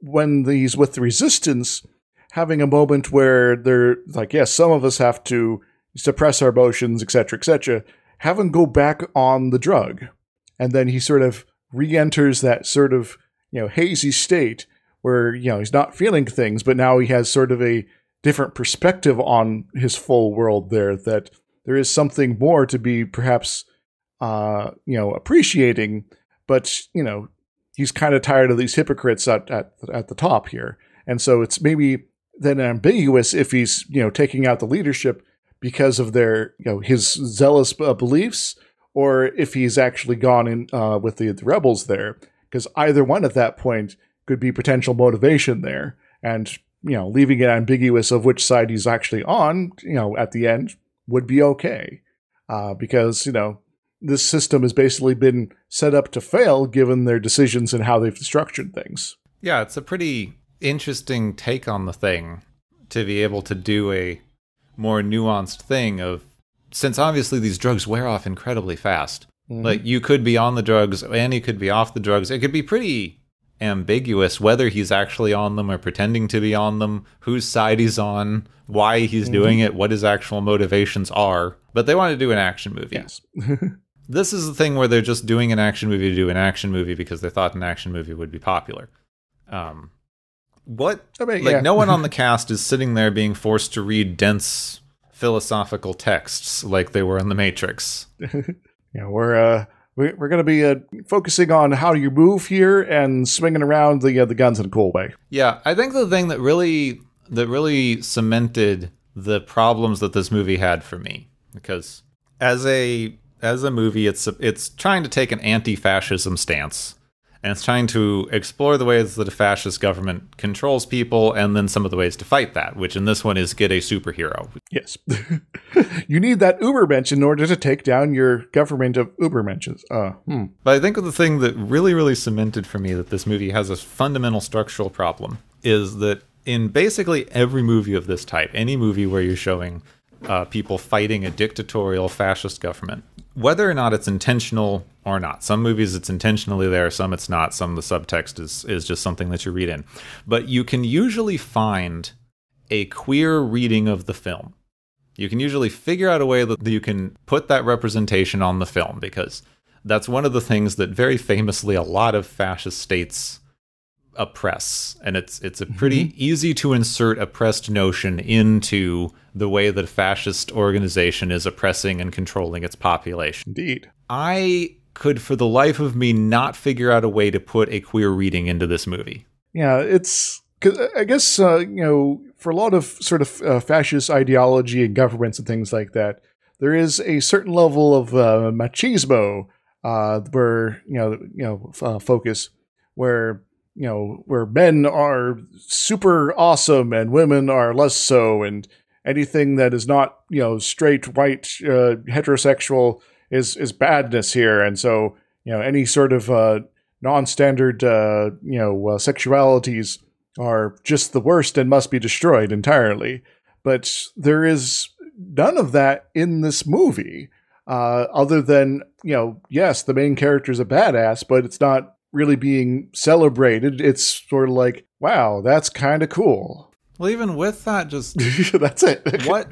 when these with the resistance having a moment where they're like, yes, some of us have to suppress our emotions, etc., etc. Have him go back on the drug, and then he sort of re-enters that sort of you know hazy state where you know he's not feeling things, but now he has sort of a different perspective on his full world there that there is something more to be perhaps uh, you know appreciating, but you know he's kind of tired of these hypocrites at, at at the top here, and so it's maybe then ambiguous if he's you know taking out the leadership because of their you know his zealous uh, beliefs, or if he's actually gone in uh, with the, the rebels there, because either one at that point could be potential motivation there, and you know leaving it ambiguous of which side he's actually on, you know at the end would be okay. Uh, because, you know, this system has basically been set up to fail given their decisions and how they've structured things. Yeah, it's a pretty interesting take on the thing to be able to do a more nuanced thing of since obviously these drugs wear off incredibly fast. Mm-hmm. Like you could be on the drugs and you could be off the drugs. It could be pretty ambiguous whether he's actually on them or pretending to be on them, whose side he's on, why he's mm-hmm. doing it, what his actual motivations are. But they want to do an action movie. Yes. this is the thing where they're just doing an action movie to do an action movie because they thought an action movie would be popular. Um, what? I mean, like, yeah. no one on the cast is sitting there being forced to read dense philosophical texts like they were in The Matrix. yeah, we're uh, we're going to be uh, focusing on how you move here and swinging around the uh, the guns in a cool way. Yeah, I think the thing that really that really cemented the problems that this movie had for me because as a as a movie it's it's trying to take an anti-fascism stance and it's trying to explore the ways that a fascist government controls people and then some of the ways to fight that, which in this one is get a superhero. Yes. you need that Ubermensch in order to take down your government of Ubermenches. Uh, hmm. But I think the thing that really, really cemented for me that this movie has a fundamental structural problem is that in basically every movie of this type, any movie where you're showing uh, people fighting a dictatorial fascist government, whether or not it's intentional or not. Some movies it's intentionally there, some it's not. Some the subtext is is just something that you read in. But you can usually find a queer reading of the film. You can usually figure out a way that you can put that representation on the film because that's one of the things that very famously a lot of fascist states oppress and it's it's a pretty mm-hmm. easy to insert oppressed notion into the way that a fascist organization is oppressing and controlling its population. Indeed. I could for the life of me not figure out a way to put a queer reading into this movie. Yeah, it's cuz I guess uh, you know for a lot of sort of uh, fascist ideology and governments and things like that, there is a certain level of uh, machismo uh, where you know you know uh, focus where you know where men are super awesome and women are less so and anything that is not you know straight white uh, heterosexual is is badness here. And so you know any sort of uh, non-standard uh, you know uh, sexualities are just the worst and must be destroyed entirely. But there is none of that in this movie uh, other than you know yes the main character is a badass but it's not really being celebrated. It's sort of like, wow, that's kind of cool. Well, even with that, just that's it. what?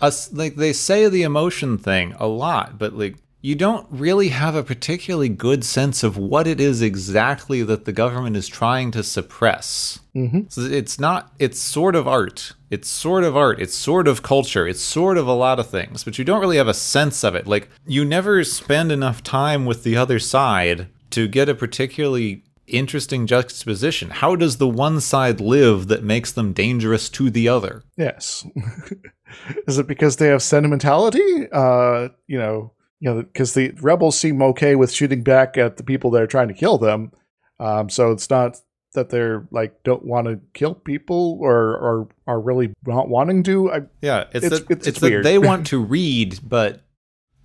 Us like they say the emotion thing a lot, but like you don't really have a particularly good sense of what it is exactly that the government is trying to suppress. Mm-hmm. So it's not. It's sort of art. It's sort of art. It's sort of culture. It's sort of a lot of things, but you don't really have a sense of it. Like you never spend enough time with the other side to get a particularly interesting juxtaposition. How does the one side live that makes them dangerous to the other? Yes. Is it because they have sentimentality? Uh, you know, you know, because the rebels seem okay with shooting back at the people that are trying to kill them. Um, so it's not that they're like don't want to kill people or or are really not wanting to. I, yeah, it's, it's that, it's, it's that they want to read, but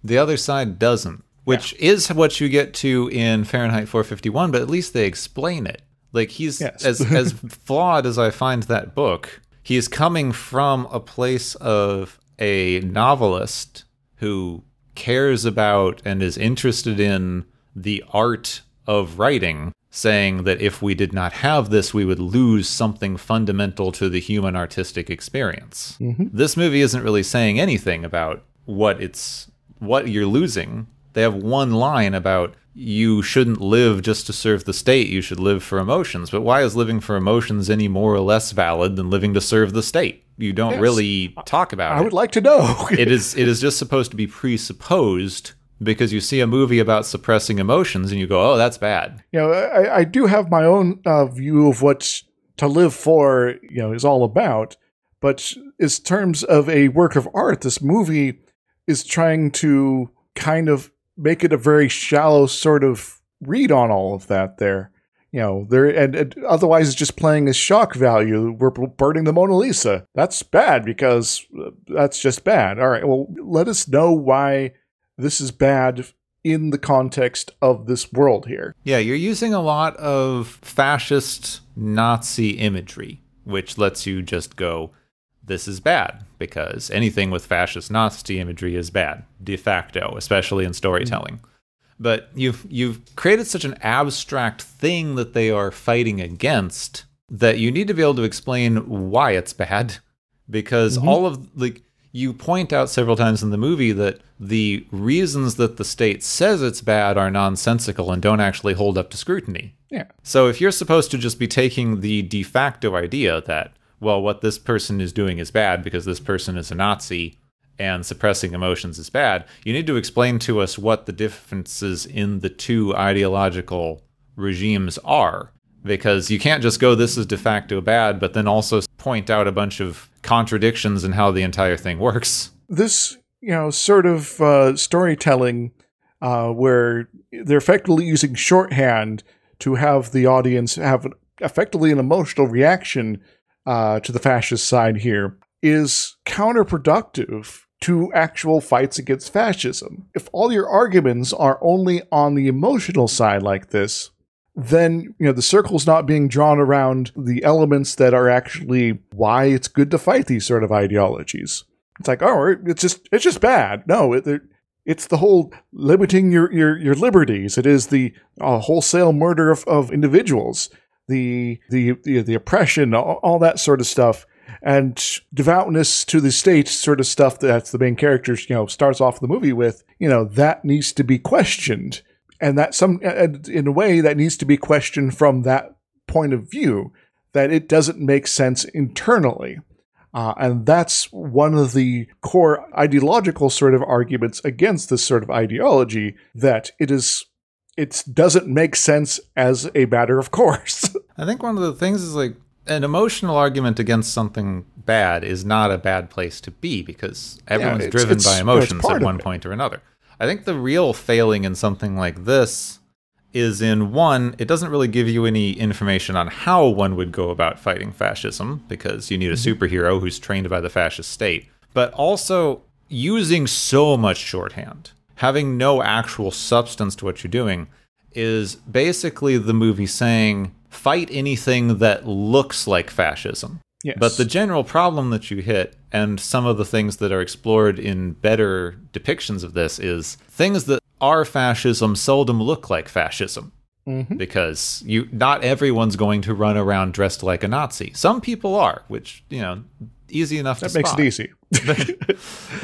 the other side doesn't which yeah. is what you get to in Fahrenheit 451, but at least they explain it. Like he's yes. as as flawed as I find that book, he is coming from a place of a novelist who cares about and is interested in the art of writing, saying that if we did not have this, we would lose something fundamental to the human artistic experience. Mm-hmm. This movie isn't really saying anything about what it's what you're losing they have one line about you shouldn't live just to serve the state, you should live for emotions. But why is living for emotions any more or less valid than living to serve the state? You don't yes. really talk about I it. I would like to know. it is it is just supposed to be presupposed because you see a movie about suppressing emotions and you go, "Oh, that's bad." You know, I, I do have my own uh, view of what to live for, you know, is all about. But in terms of a work of art, this movie is trying to kind of make it a very shallow sort of read on all of that there. You know, there and, and otherwise it's just playing as shock value. We're burning the Mona Lisa. That's bad because uh, that's just bad. All right, well, let us know why this is bad in the context of this world here. Yeah, you're using a lot of fascist Nazi imagery, which lets you just go, this is bad because anything with fascist Nazi imagery is bad de facto, especially in storytelling. Mm-hmm. But you've you've created such an abstract thing that they are fighting against that you need to be able to explain why it's bad because mm-hmm. all of like you point out several times in the movie that the reasons that the state says it's bad are nonsensical and don't actually hold up to scrutiny. Yeah. So if you're supposed to just be taking the de facto idea that well, what this person is doing is bad because this person is a Nazi and suppressing emotions is bad, you need to explain to us what the differences in the two ideological regimes are. Because you can't just go, this is de facto bad, but then also point out a bunch of contradictions in how the entire thing works. This, you know, sort of uh, storytelling uh, where they're effectively using shorthand to have the audience have effectively an emotional reaction uh, to the fascist side here is counterproductive to actual fights against fascism. If all your arguments are only on the emotional side like this, then you know the circle's not being drawn around the elements that are actually why it's good to fight these sort of ideologies. It's like, oh, it's just it's just bad. No, it, it's the whole limiting your your, your liberties. It is the uh, wholesale murder of, of individuals, the the the, the oppression, all, all, that sort of stuff, and devoutness to the state sort of stuff. That's the main characters, you know, starts off the movie with. You know, that needs to be questioned and that some in a way that needs to be questioned from that point of view that it doesn't make sense internally uh, and that's one of the core ideological sort of arguments against this sort of ideology that it is it doesn't make sense as a matter of course i think one of the things is like an emotional argument against something bad is not a bad place to be because everyone's yeah, it's, driven it's, by emotions at one point or another I think the real failing in something like this is in one, it doesn't really give you any information on how one would go about fighting fascism because you need a mm-hmm. superhero who's trained by the fascist state, but also using so much shorthand, having no actual substance to what you're doing is basically the movie saying fight anything that looks like fascism. Yes. But the general problem that you hit, and some of the things that are explored in better depictions of this, is things that are fascism seldom look like fascism. Mm-hmm. Because you, not everyone's going to run around dressed like a Nazi. Some people are, which you know, easy enough to that makes spot. it easy.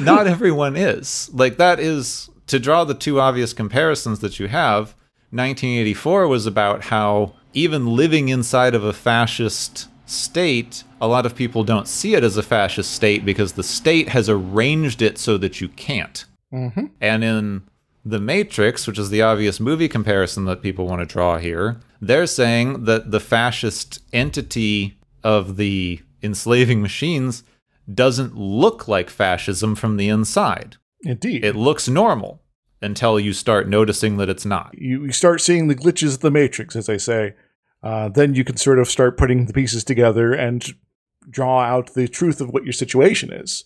not everyone is like that. Is to draw the two obvious comparisons that you have. 1984 was about how even living inside of a fascist state, a lot of people don't see it as a fascist state because the state has arranged it so that you can't. Mm-hmm. And in The Matrix, which is the obvious movie comparison that people want to draw here, they're saying that the fascist entity of the enslaving machines doesn't look like fascism from the inside. Indeed. It looks normal until you start noticing that it's not. You, start seeing the glitches of the Matrix, as I say uh, then you can sort of start putting the pieces together and draw out the truth of what your situation is.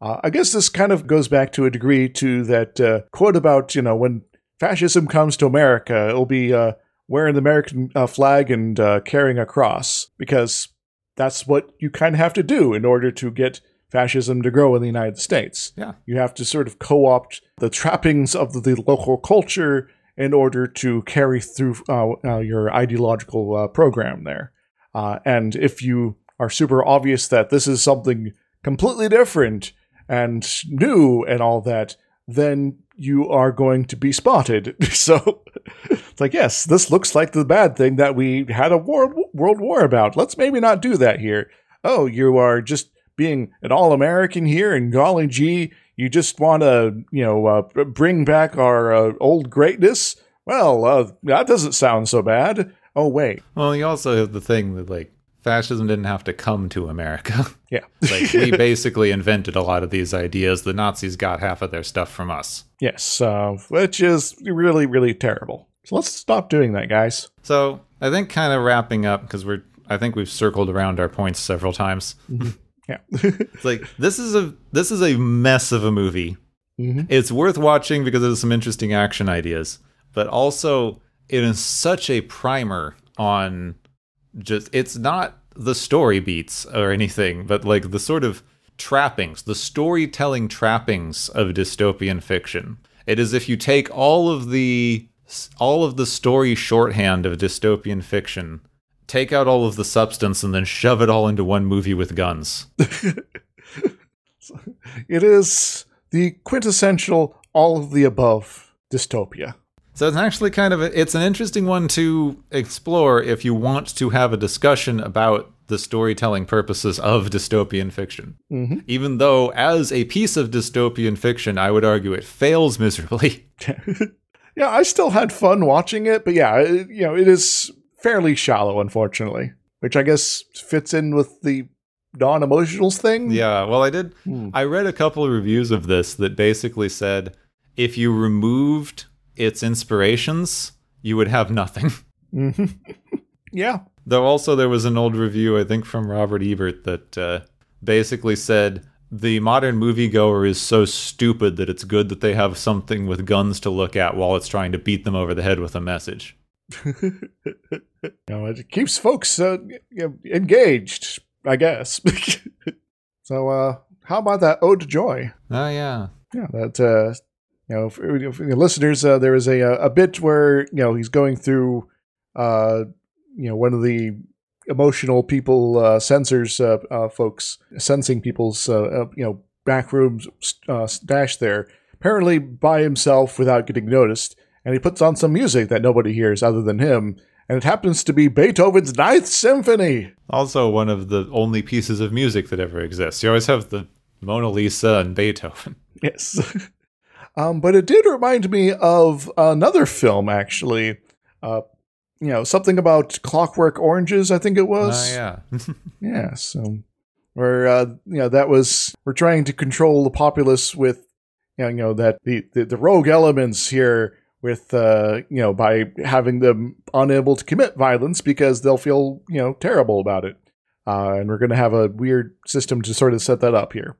Uh, I guess this kind of goes back to a degree to that uh, quote about, you know, when fascism comes to America, it'll be uh, wearing the American uh, flag and uh, carrying a cross, because that's what you kind of have to do in order to get fascism to grow in the United States. Yeah. You have to sort of co opt the trappings of the local culture in order to carry through uh, uh, your ideological uh, program there. And if you are super obvious that this is something completely different and new and all that, then you are going to be spotted. so it's like, yes, this looks like the bad thing that we had a war, world war about. Let's maybe not do that here. Oh, you are just being an all American here, and golly gee, you just want to, you know, uh, bring back our uh, old greatness. Well, uh, that doesn't sound so bad. Oh wait. Well, you also have the thing that like fascism didn't have to come to America. Yeah. like we basically invented a lot of these ideas. The Nazis got half of their stuff from us. Yes, uh, which is really, really terrible. So let's stop doing that, guys. So I think kind of wrapping up because we're I think we've circled around our points several times. Yeah. it's like this is a this is a mess of a movie. Mm-hmm. It's worth watching because there's some interesting action ideas, but also it is such a primer on just it's not the story beats or anything, but like the sort of trappings, the storytelling trappings of dystopian fiction. It is if you take all of the all of the story shorthand of dystopian fiction take out all of the substance and then shove it all into one movie with guns. it is the quintessential all of the above dystopia. So it's actually kind of a, it's an interesting one to explore if you want to have a discussion about the storytelling purposes of dystopian fiction. Mm-hmm. Even though as a piece of dystopian fiction, I would argue it fails miserably. yeah, I still had fun watching it, but yeah, it, you know, it is fairly shallow, unfortunately, which I guess fits in with the non emotionals thing. Yeah, well, I did. Hmm. I read a couple of reviews of this that basically said if you removed its inspirations, you would have nothing. hmm yeah. Though also there was an old review, I think from Robert Ebert, that uh, basically said the modern moviegoer is so stupid that it's good that they have something with guns to look at while it's trying to beat them over the head with a message. you know, it keeps folks uh, engaged, I guess. so, uh, how about that ode to joy? Oh yeah, Yeah, that uh, you know, for, for the listeners, uh, there is a a bit where you know he's going through, uh, you know, one of the emotional people uh, sensors uh, uh, folks sensing people's uh, uh, you know back rooms uh, stash there apparently by himself without getting noticed, and he puts on some music that nobody hears other than him, and it happens to be Beethoven's Ninth Symphony. also one of the only pieces of music that ever exists. You always have the Mona Lisa and Beethoven. Yes. um, but it did remind me of another film, actually. Uh, you know, something about Clockwork Oranges, I think it Oh was. yeah, Yeah, so where uh, you know that was we're trying to control the populace with you know, you know that the, the the rogue elements here with uh you know by having them unable to commit violence because they'll feel you know terrible about it. Uh, and we're going to have a weird system to sort of set that up here.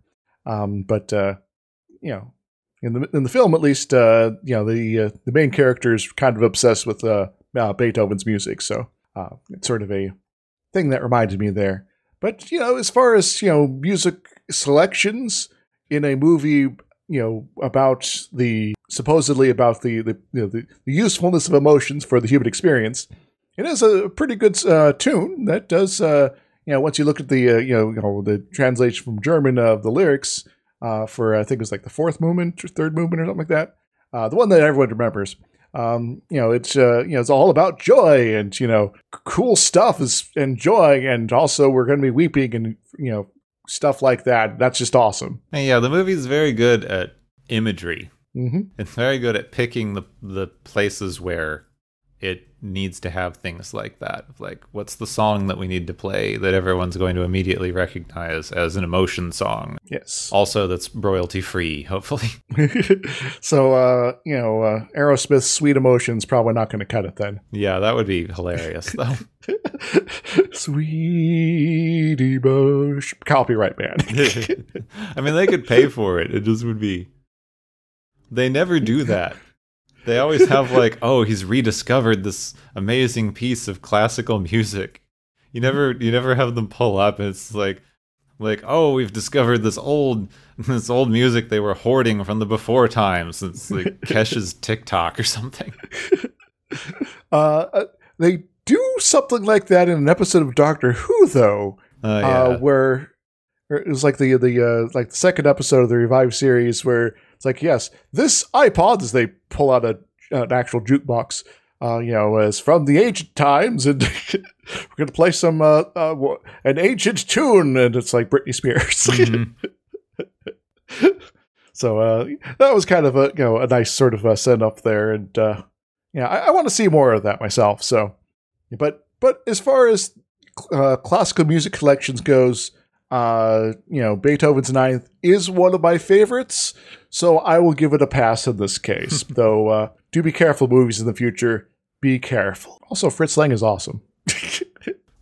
Um, but uh, you know, in the in the film at least, uh, you know the uh, the main character is kind of obsessed with uh, uh, Beethoven's music, so uh, it's sort of a thing that reminded me there. But you know, as far as you know, music selections in a movie, you know, about the supposedly about the the you know, the, the usefulness of emotions for the human experience, it is a pretty good uh, tune that does. Uh, you know, once you look at the uh, you know, you know the translation from German of the lyrics uh, for I think it was like the fourth movement or third movement or something like that, uh, the one that everyone remembers. Um, you know, it's uh, you know, it's all about joy and you know, cool stuff is and joy, and also we're going to be weeping and you know, stuff like that. That's just awesome. and yeah. The movie's very good at imagery. hmm It's very good at picking the the places where it needs to have things like that. Like, what's the song that we need to play that everyone's going to immediately recognize as an emotion song? Yes. Also, that's royalty free, hopefully. so uh, you know, uh, Aerosmith's "Sweet Emotions" probably not going to cut it then. yeah, that would be hilarious, though. Sweet emotion, copyright band. I mean, they could pay for it. It just would be. They never do that. They always have like, oh, he's rediscovered this amazing piece of classical music. You never, you never have them pull up, and it's like, like, oh, we've discovered this old, this old music they were hoarding from the before times. It's like Kesha's TikTok or something. uh, uh, they do something like that in an episode of Doctor Who, though, Uh, yeah. uh, where it was like the the uh, like the second episode of the revived series where it's like yes this iPod as they pull out a an actual jukebox uh, you know is from the ancient times and we're gonna play some uh, uh, an ancient tune and it's like Britney Spears Mhm. so uh, that was kind of a you know a nice sort of a send up there and uh, yeah I, I want to see more of that myself so but but as far as uh, classical music collections goes uh, you know, Beethoven's Ninth is one of my favorites, so I will give it a pass in this case. Though, uh, do be careful, movies in the future. Be careful. Also, Fritz Lang is awesome.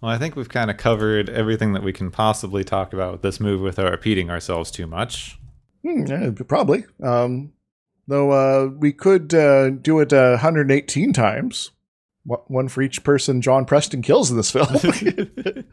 Well, I think we've kind of covered everything that we can possibly talk about with this movie without repeating ourselves too much. Hmm, yeah, probably. Um, though uh, we could uh, do it uh, 118 times. One- One for each person John Preston kills in this film.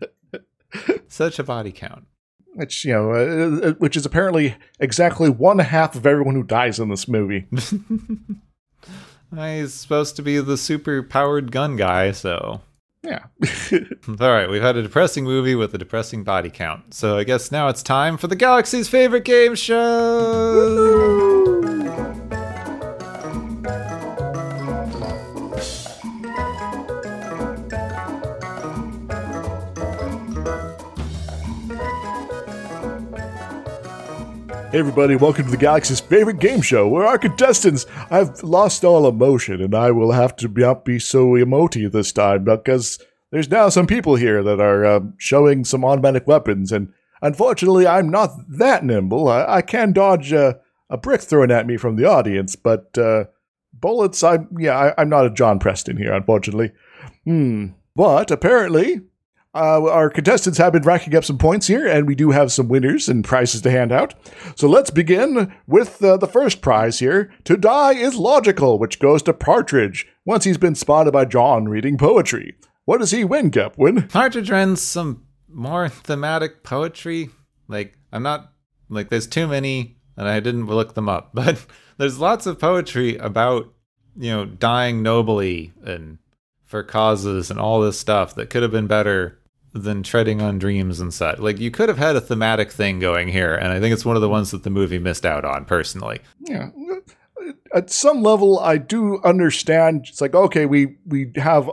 Such a body count. which you know, uh, uh, which is apparently exactly one half of everyone who dies in this movie. He's supposed to be the super powered gun guy, so. Yeah. All right, we've had a depressing movie with a depressing body count. So I guess now it's time for the galaxy's favorite game show. Hey everybody, welcome to the Galaxy's favorite game show, where our contestants have lost all emotion, and I will have to not be so emoty this time because there's now some people here that are um, showing some automatic weapons, and unfortunately, I'm not that nimble. I, I can dodge uh, a brick thrown at me from the audience, but uh, bullets, I'm yeah, I, I'm not a John Preston here, unfortunately. Hmm. But apparently, uh, our contestants have been racking up some points here, and we do have some winners and prizes to hand out. So let's begin with uh, the first prize here. To die is logical, which goes to Partridge once he's been spotted by John reading poetry. What does he win, Gepwin? Partridge wins some more thematic poetry. Like, I'm not, like, there's too many, and I didn't look them up, but there's lots of poetry about, you know, dying nobly and for causes and all this stuff that could have been better than treading on dreams and such. Like you could have had a thematic thing going here, and I think it's one of the ones that the movie missed out on personally. Yeah. At some level, I do understand. It's like okay, we we have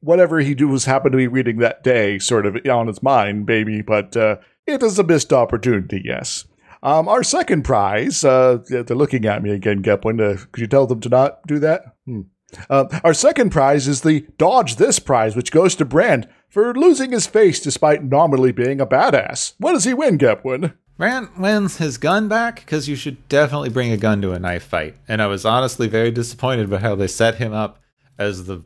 whatever he was happened to be reading that day, sort of on his mind, baby. But uh, it is a missed opportunity. Yes. Um, our second prize. Uh, they're looking at me again, Gepwin. Uh, could you tell them to not do that? Hmm. Uh, our second prize is the Dodge This prize, which goes to Brandt for losing his face despite nominally being a badass. What does he win, Gepwin? Brandt wins his gun back because you should definitely bring a gun to a knife fight. And I was honestly very disappointed by how they set him up as the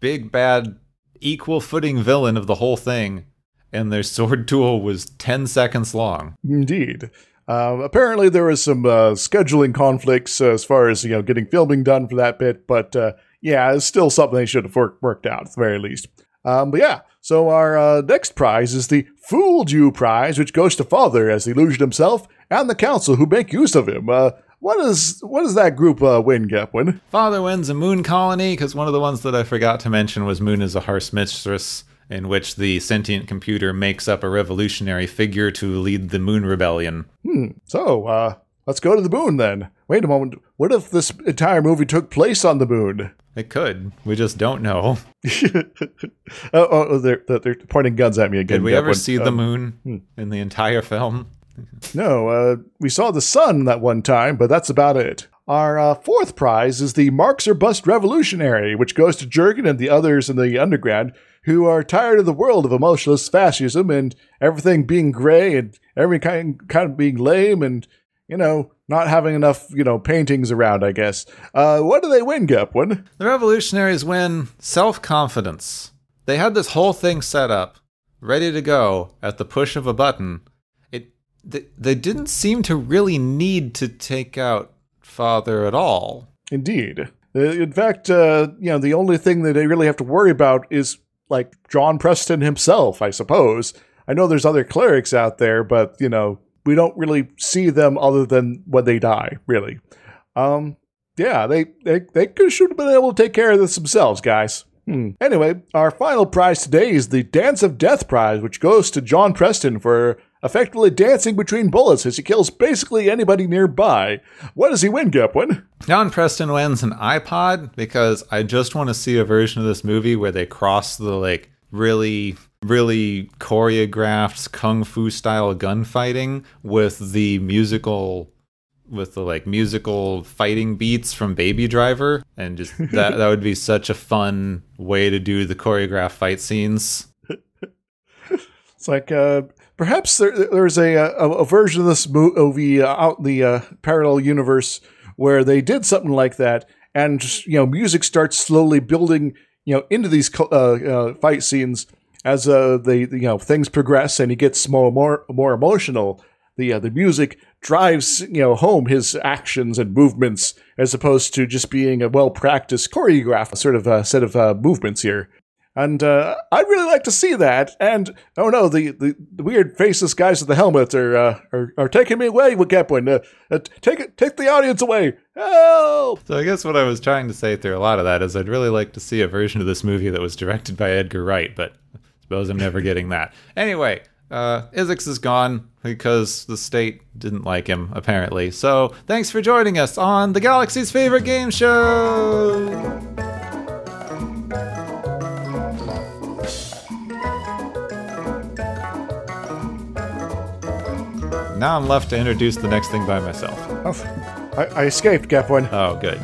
big bad equal footing villain of the whole thing. And their sword duel was 10 seconds long. Indeed. Uh, apparently, there was some uh, scheduling conflicts uh, as far as you know getting filming done for that bit, but uh, yeah, it's still something they should have worked out at the very least. Um, but yeah, so our uh, next prize is the Fooled You prize, which goes to Father as the illusion himself and the council who make use of him. Uh, what is what does that group uh, win, Gepwin? Father wins a moon colony because one of the ones that I forgot to mention was Moon is a harsh mistress, in which the sentient computer makes up a revolutionary figure to lead the moon rebellion. Hmm. So uh, let's go to the moon then. Wait a moment. What if this entire movie took place on the moon? It could. We just don't know. oh, oh, they're, they're pointing guns at me again. Did we ever see the Um, moon in the entire film? No, uh, we saw the sun that one time, but that's about it. Our uh, fourth prize is the Marks or Bust Revolutionary, which goes to Jurgen and the others in the underground who are tired of the world of emotionless fascism and everything being gray and every kind, kind of being lame and, you know, not having enough, you know, paintings around, I guess. Uh, what do they win, Gepwin? The revolutionaries win self confidence. They had this whole thing set up, ready to go at the push of a button. It they, they didn't seem to really need to take out Father at all. Indeed. Uh, In fact, uh, you know, the only thing that they really have to worry about is like John Preston himself, I suppose. I know there's other clerics out there, but you know, we don't really see them other than when they die, really. Um, yeah, they they they should have been able to take care of this themselves, guys. Hmm. Anyway, our final prize today is the Dance of Death prize, which goes to John Preston for effectively dancing between bullets as he kills basically anybody nearby. What does he win, Gepwin? John Preston wins an iPod because I just want to see a version of this movie where they cross the like really really choreographed kung fu style gunfighting with the musical with the like musical fighting beats from Baby Driver and just that that would be such a fun way to do the choreographed fight scenes. It's like uh, perhaps there, there's a, a a version of this movie uh, out in the uh, parallel universe where they did something like that, and just, you know, music starts slowly building, you know, into these uh, uh, fight scenes as uh, they you know things progress, and he gets more more more emotional. The uh, the music drives you know home his actions and movements as opposed to just being a well practiced choreographed sort of uh, set of uh, movements here. And uh, I'd really like to see that. And oh no, the, the, the weird faceless guys with the helmet are uh, are, are taking me away with Gepwin. Uh, uh, take it, take the audience away. Help! So I guess what I was trying to say through a lot of that is I'd really like to see a version of this movie that was directed by Edgar Wright, but suppose I'm never getting that. Anyway, uh, Isix is gone because the state didn't like him, apparently. So thanks for joining us on the Galaxy's favorite game show. Now I'm left to introduce the next thing by myself. Oh, I, I escaped, Gepwin. Oh, good.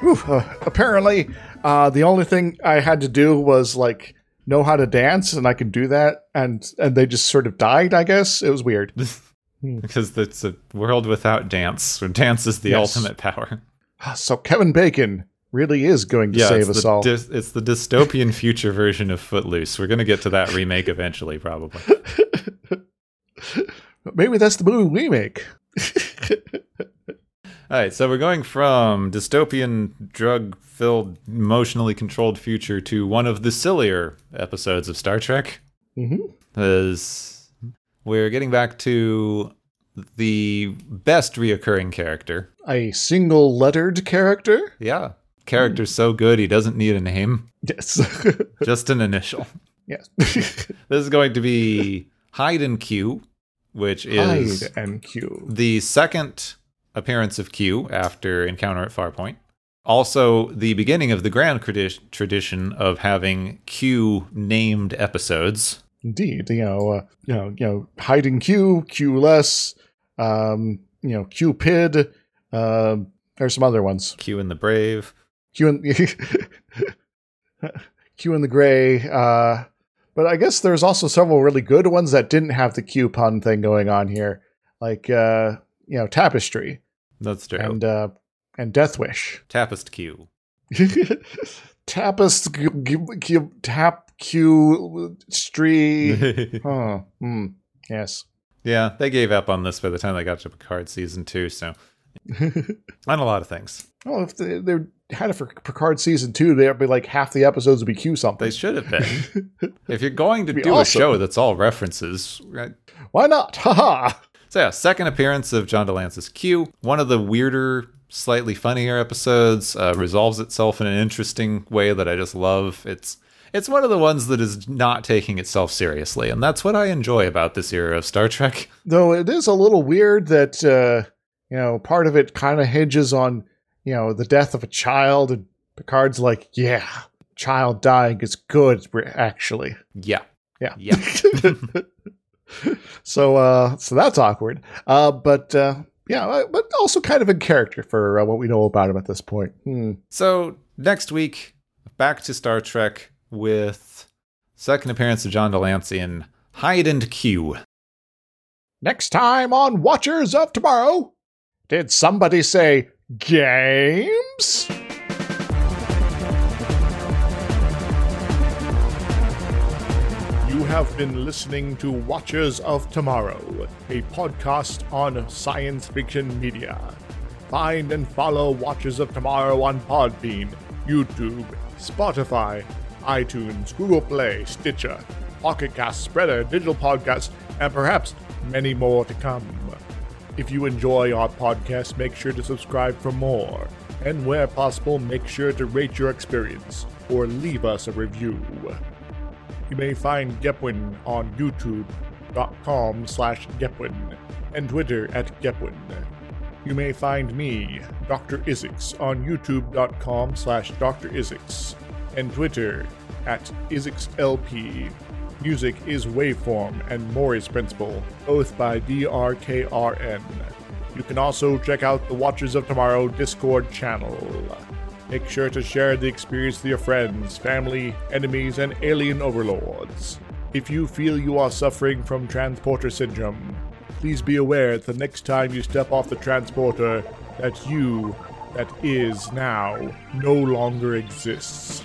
Whew, uh, apparently, uh, the only thing I had to do was like know how to dance, and I can do that. And and they just sort of died. I guess it was weird. because it's a world without dance, where dance is the Yes. ultimate power. So Kevin Bacon, really is going to Yeah, save us all. dys- it's the dystopian future version of Footloose. We're gonna get to that remake eventually, probably. Maybe that's the movie we make. All right, so we're going from dystopian, drug-filled, emotionally controlled future to one of the sillier episodes of Star Trek. hmm As we're getting back to the best reoccurring character. A single lettered character? Yeah, character's so good he doesn't need a name, Yes. just an initial. yes. This is going to be Hyde and Q, which is Hide and Q. the second appearance of Q after Encounter at Farpoint. Also, the beginning of the grand tradi- tradition of having Q named episodes. Indeed. You know, uh, you know, you know, hide and Q, Q less, um, you know, Cupid. Um, there's some other ones. Q and the Brave. Q and Q and the Gray. Uh, but I guess there's also several really good ones that didn't have the Q pun thing going on here, like uh, you know, Tapestry That's true. and uh, and Death Wish. Tapest Q. Tapest Q, Q, Tap Q Stree. Oh, hmm. Yes. yeah, they gave up on this by the time they got to Picard season two, so on a lot of things. Well, if they, they had it for Picard season two, there'd be like half the episodes would be Q something. They should have been. if you're going to do awesome. a show that's all references, right? Why not? Haha. So yeah, second appearance of John de Lancie's Q. One of the weirder, slightly funnier episodes uh, resolves itself in an interesting way that I just love. It's it's one of the ones that is not taking itself seriously, and that's what I enjoy about this era of Star Trek. Though it is a little weird that uh, you know part of it kind of hinges on you know the death of a child, and Picard's like, yeah, child dying is good, actually. Yeah, Yeah. yeah. so uh, so that's awkward. Uh, but uh, yeah, uh, but also kind of in character for uh, what we know about him at this point. Hmm. So next week, back to Star Trek with second appearance of John de Lancie in Hide and Q. Next time on Watchers of Tomorrow, did somebody say games? Have been listening to Watchers of Tomorrow, a podcast on science fiction media. Find and follow Watchers of Tomorrow on Podbean, YouTube, Spotify, iTunes, Google Play, Stitcher, Pocket Cast, Spreaker, Digital Podcast, and perhaps many more to come. If you enjoy our podcast, make sure to subscribe for more. And where possible, make sure to rate your experience or leave us a review. You may find Gepwin on youtube.com slash Gepwin and Twitter at Gepwin. You may find me, Dr. Isix, on youtube.com slash Dr. Isix and Twitter at IsixLP. Music is Waveform and Maury's Principle, both by DRKRN. You can also check out the Watchers of Tomorrow Discord channel. Make sure to share the experience with your friends, family, enemies, and alien overlords. If you feel you are suffering from transporter syndrome, please be aware that the next time you step off the transporter, that you, that is now, no longer exists.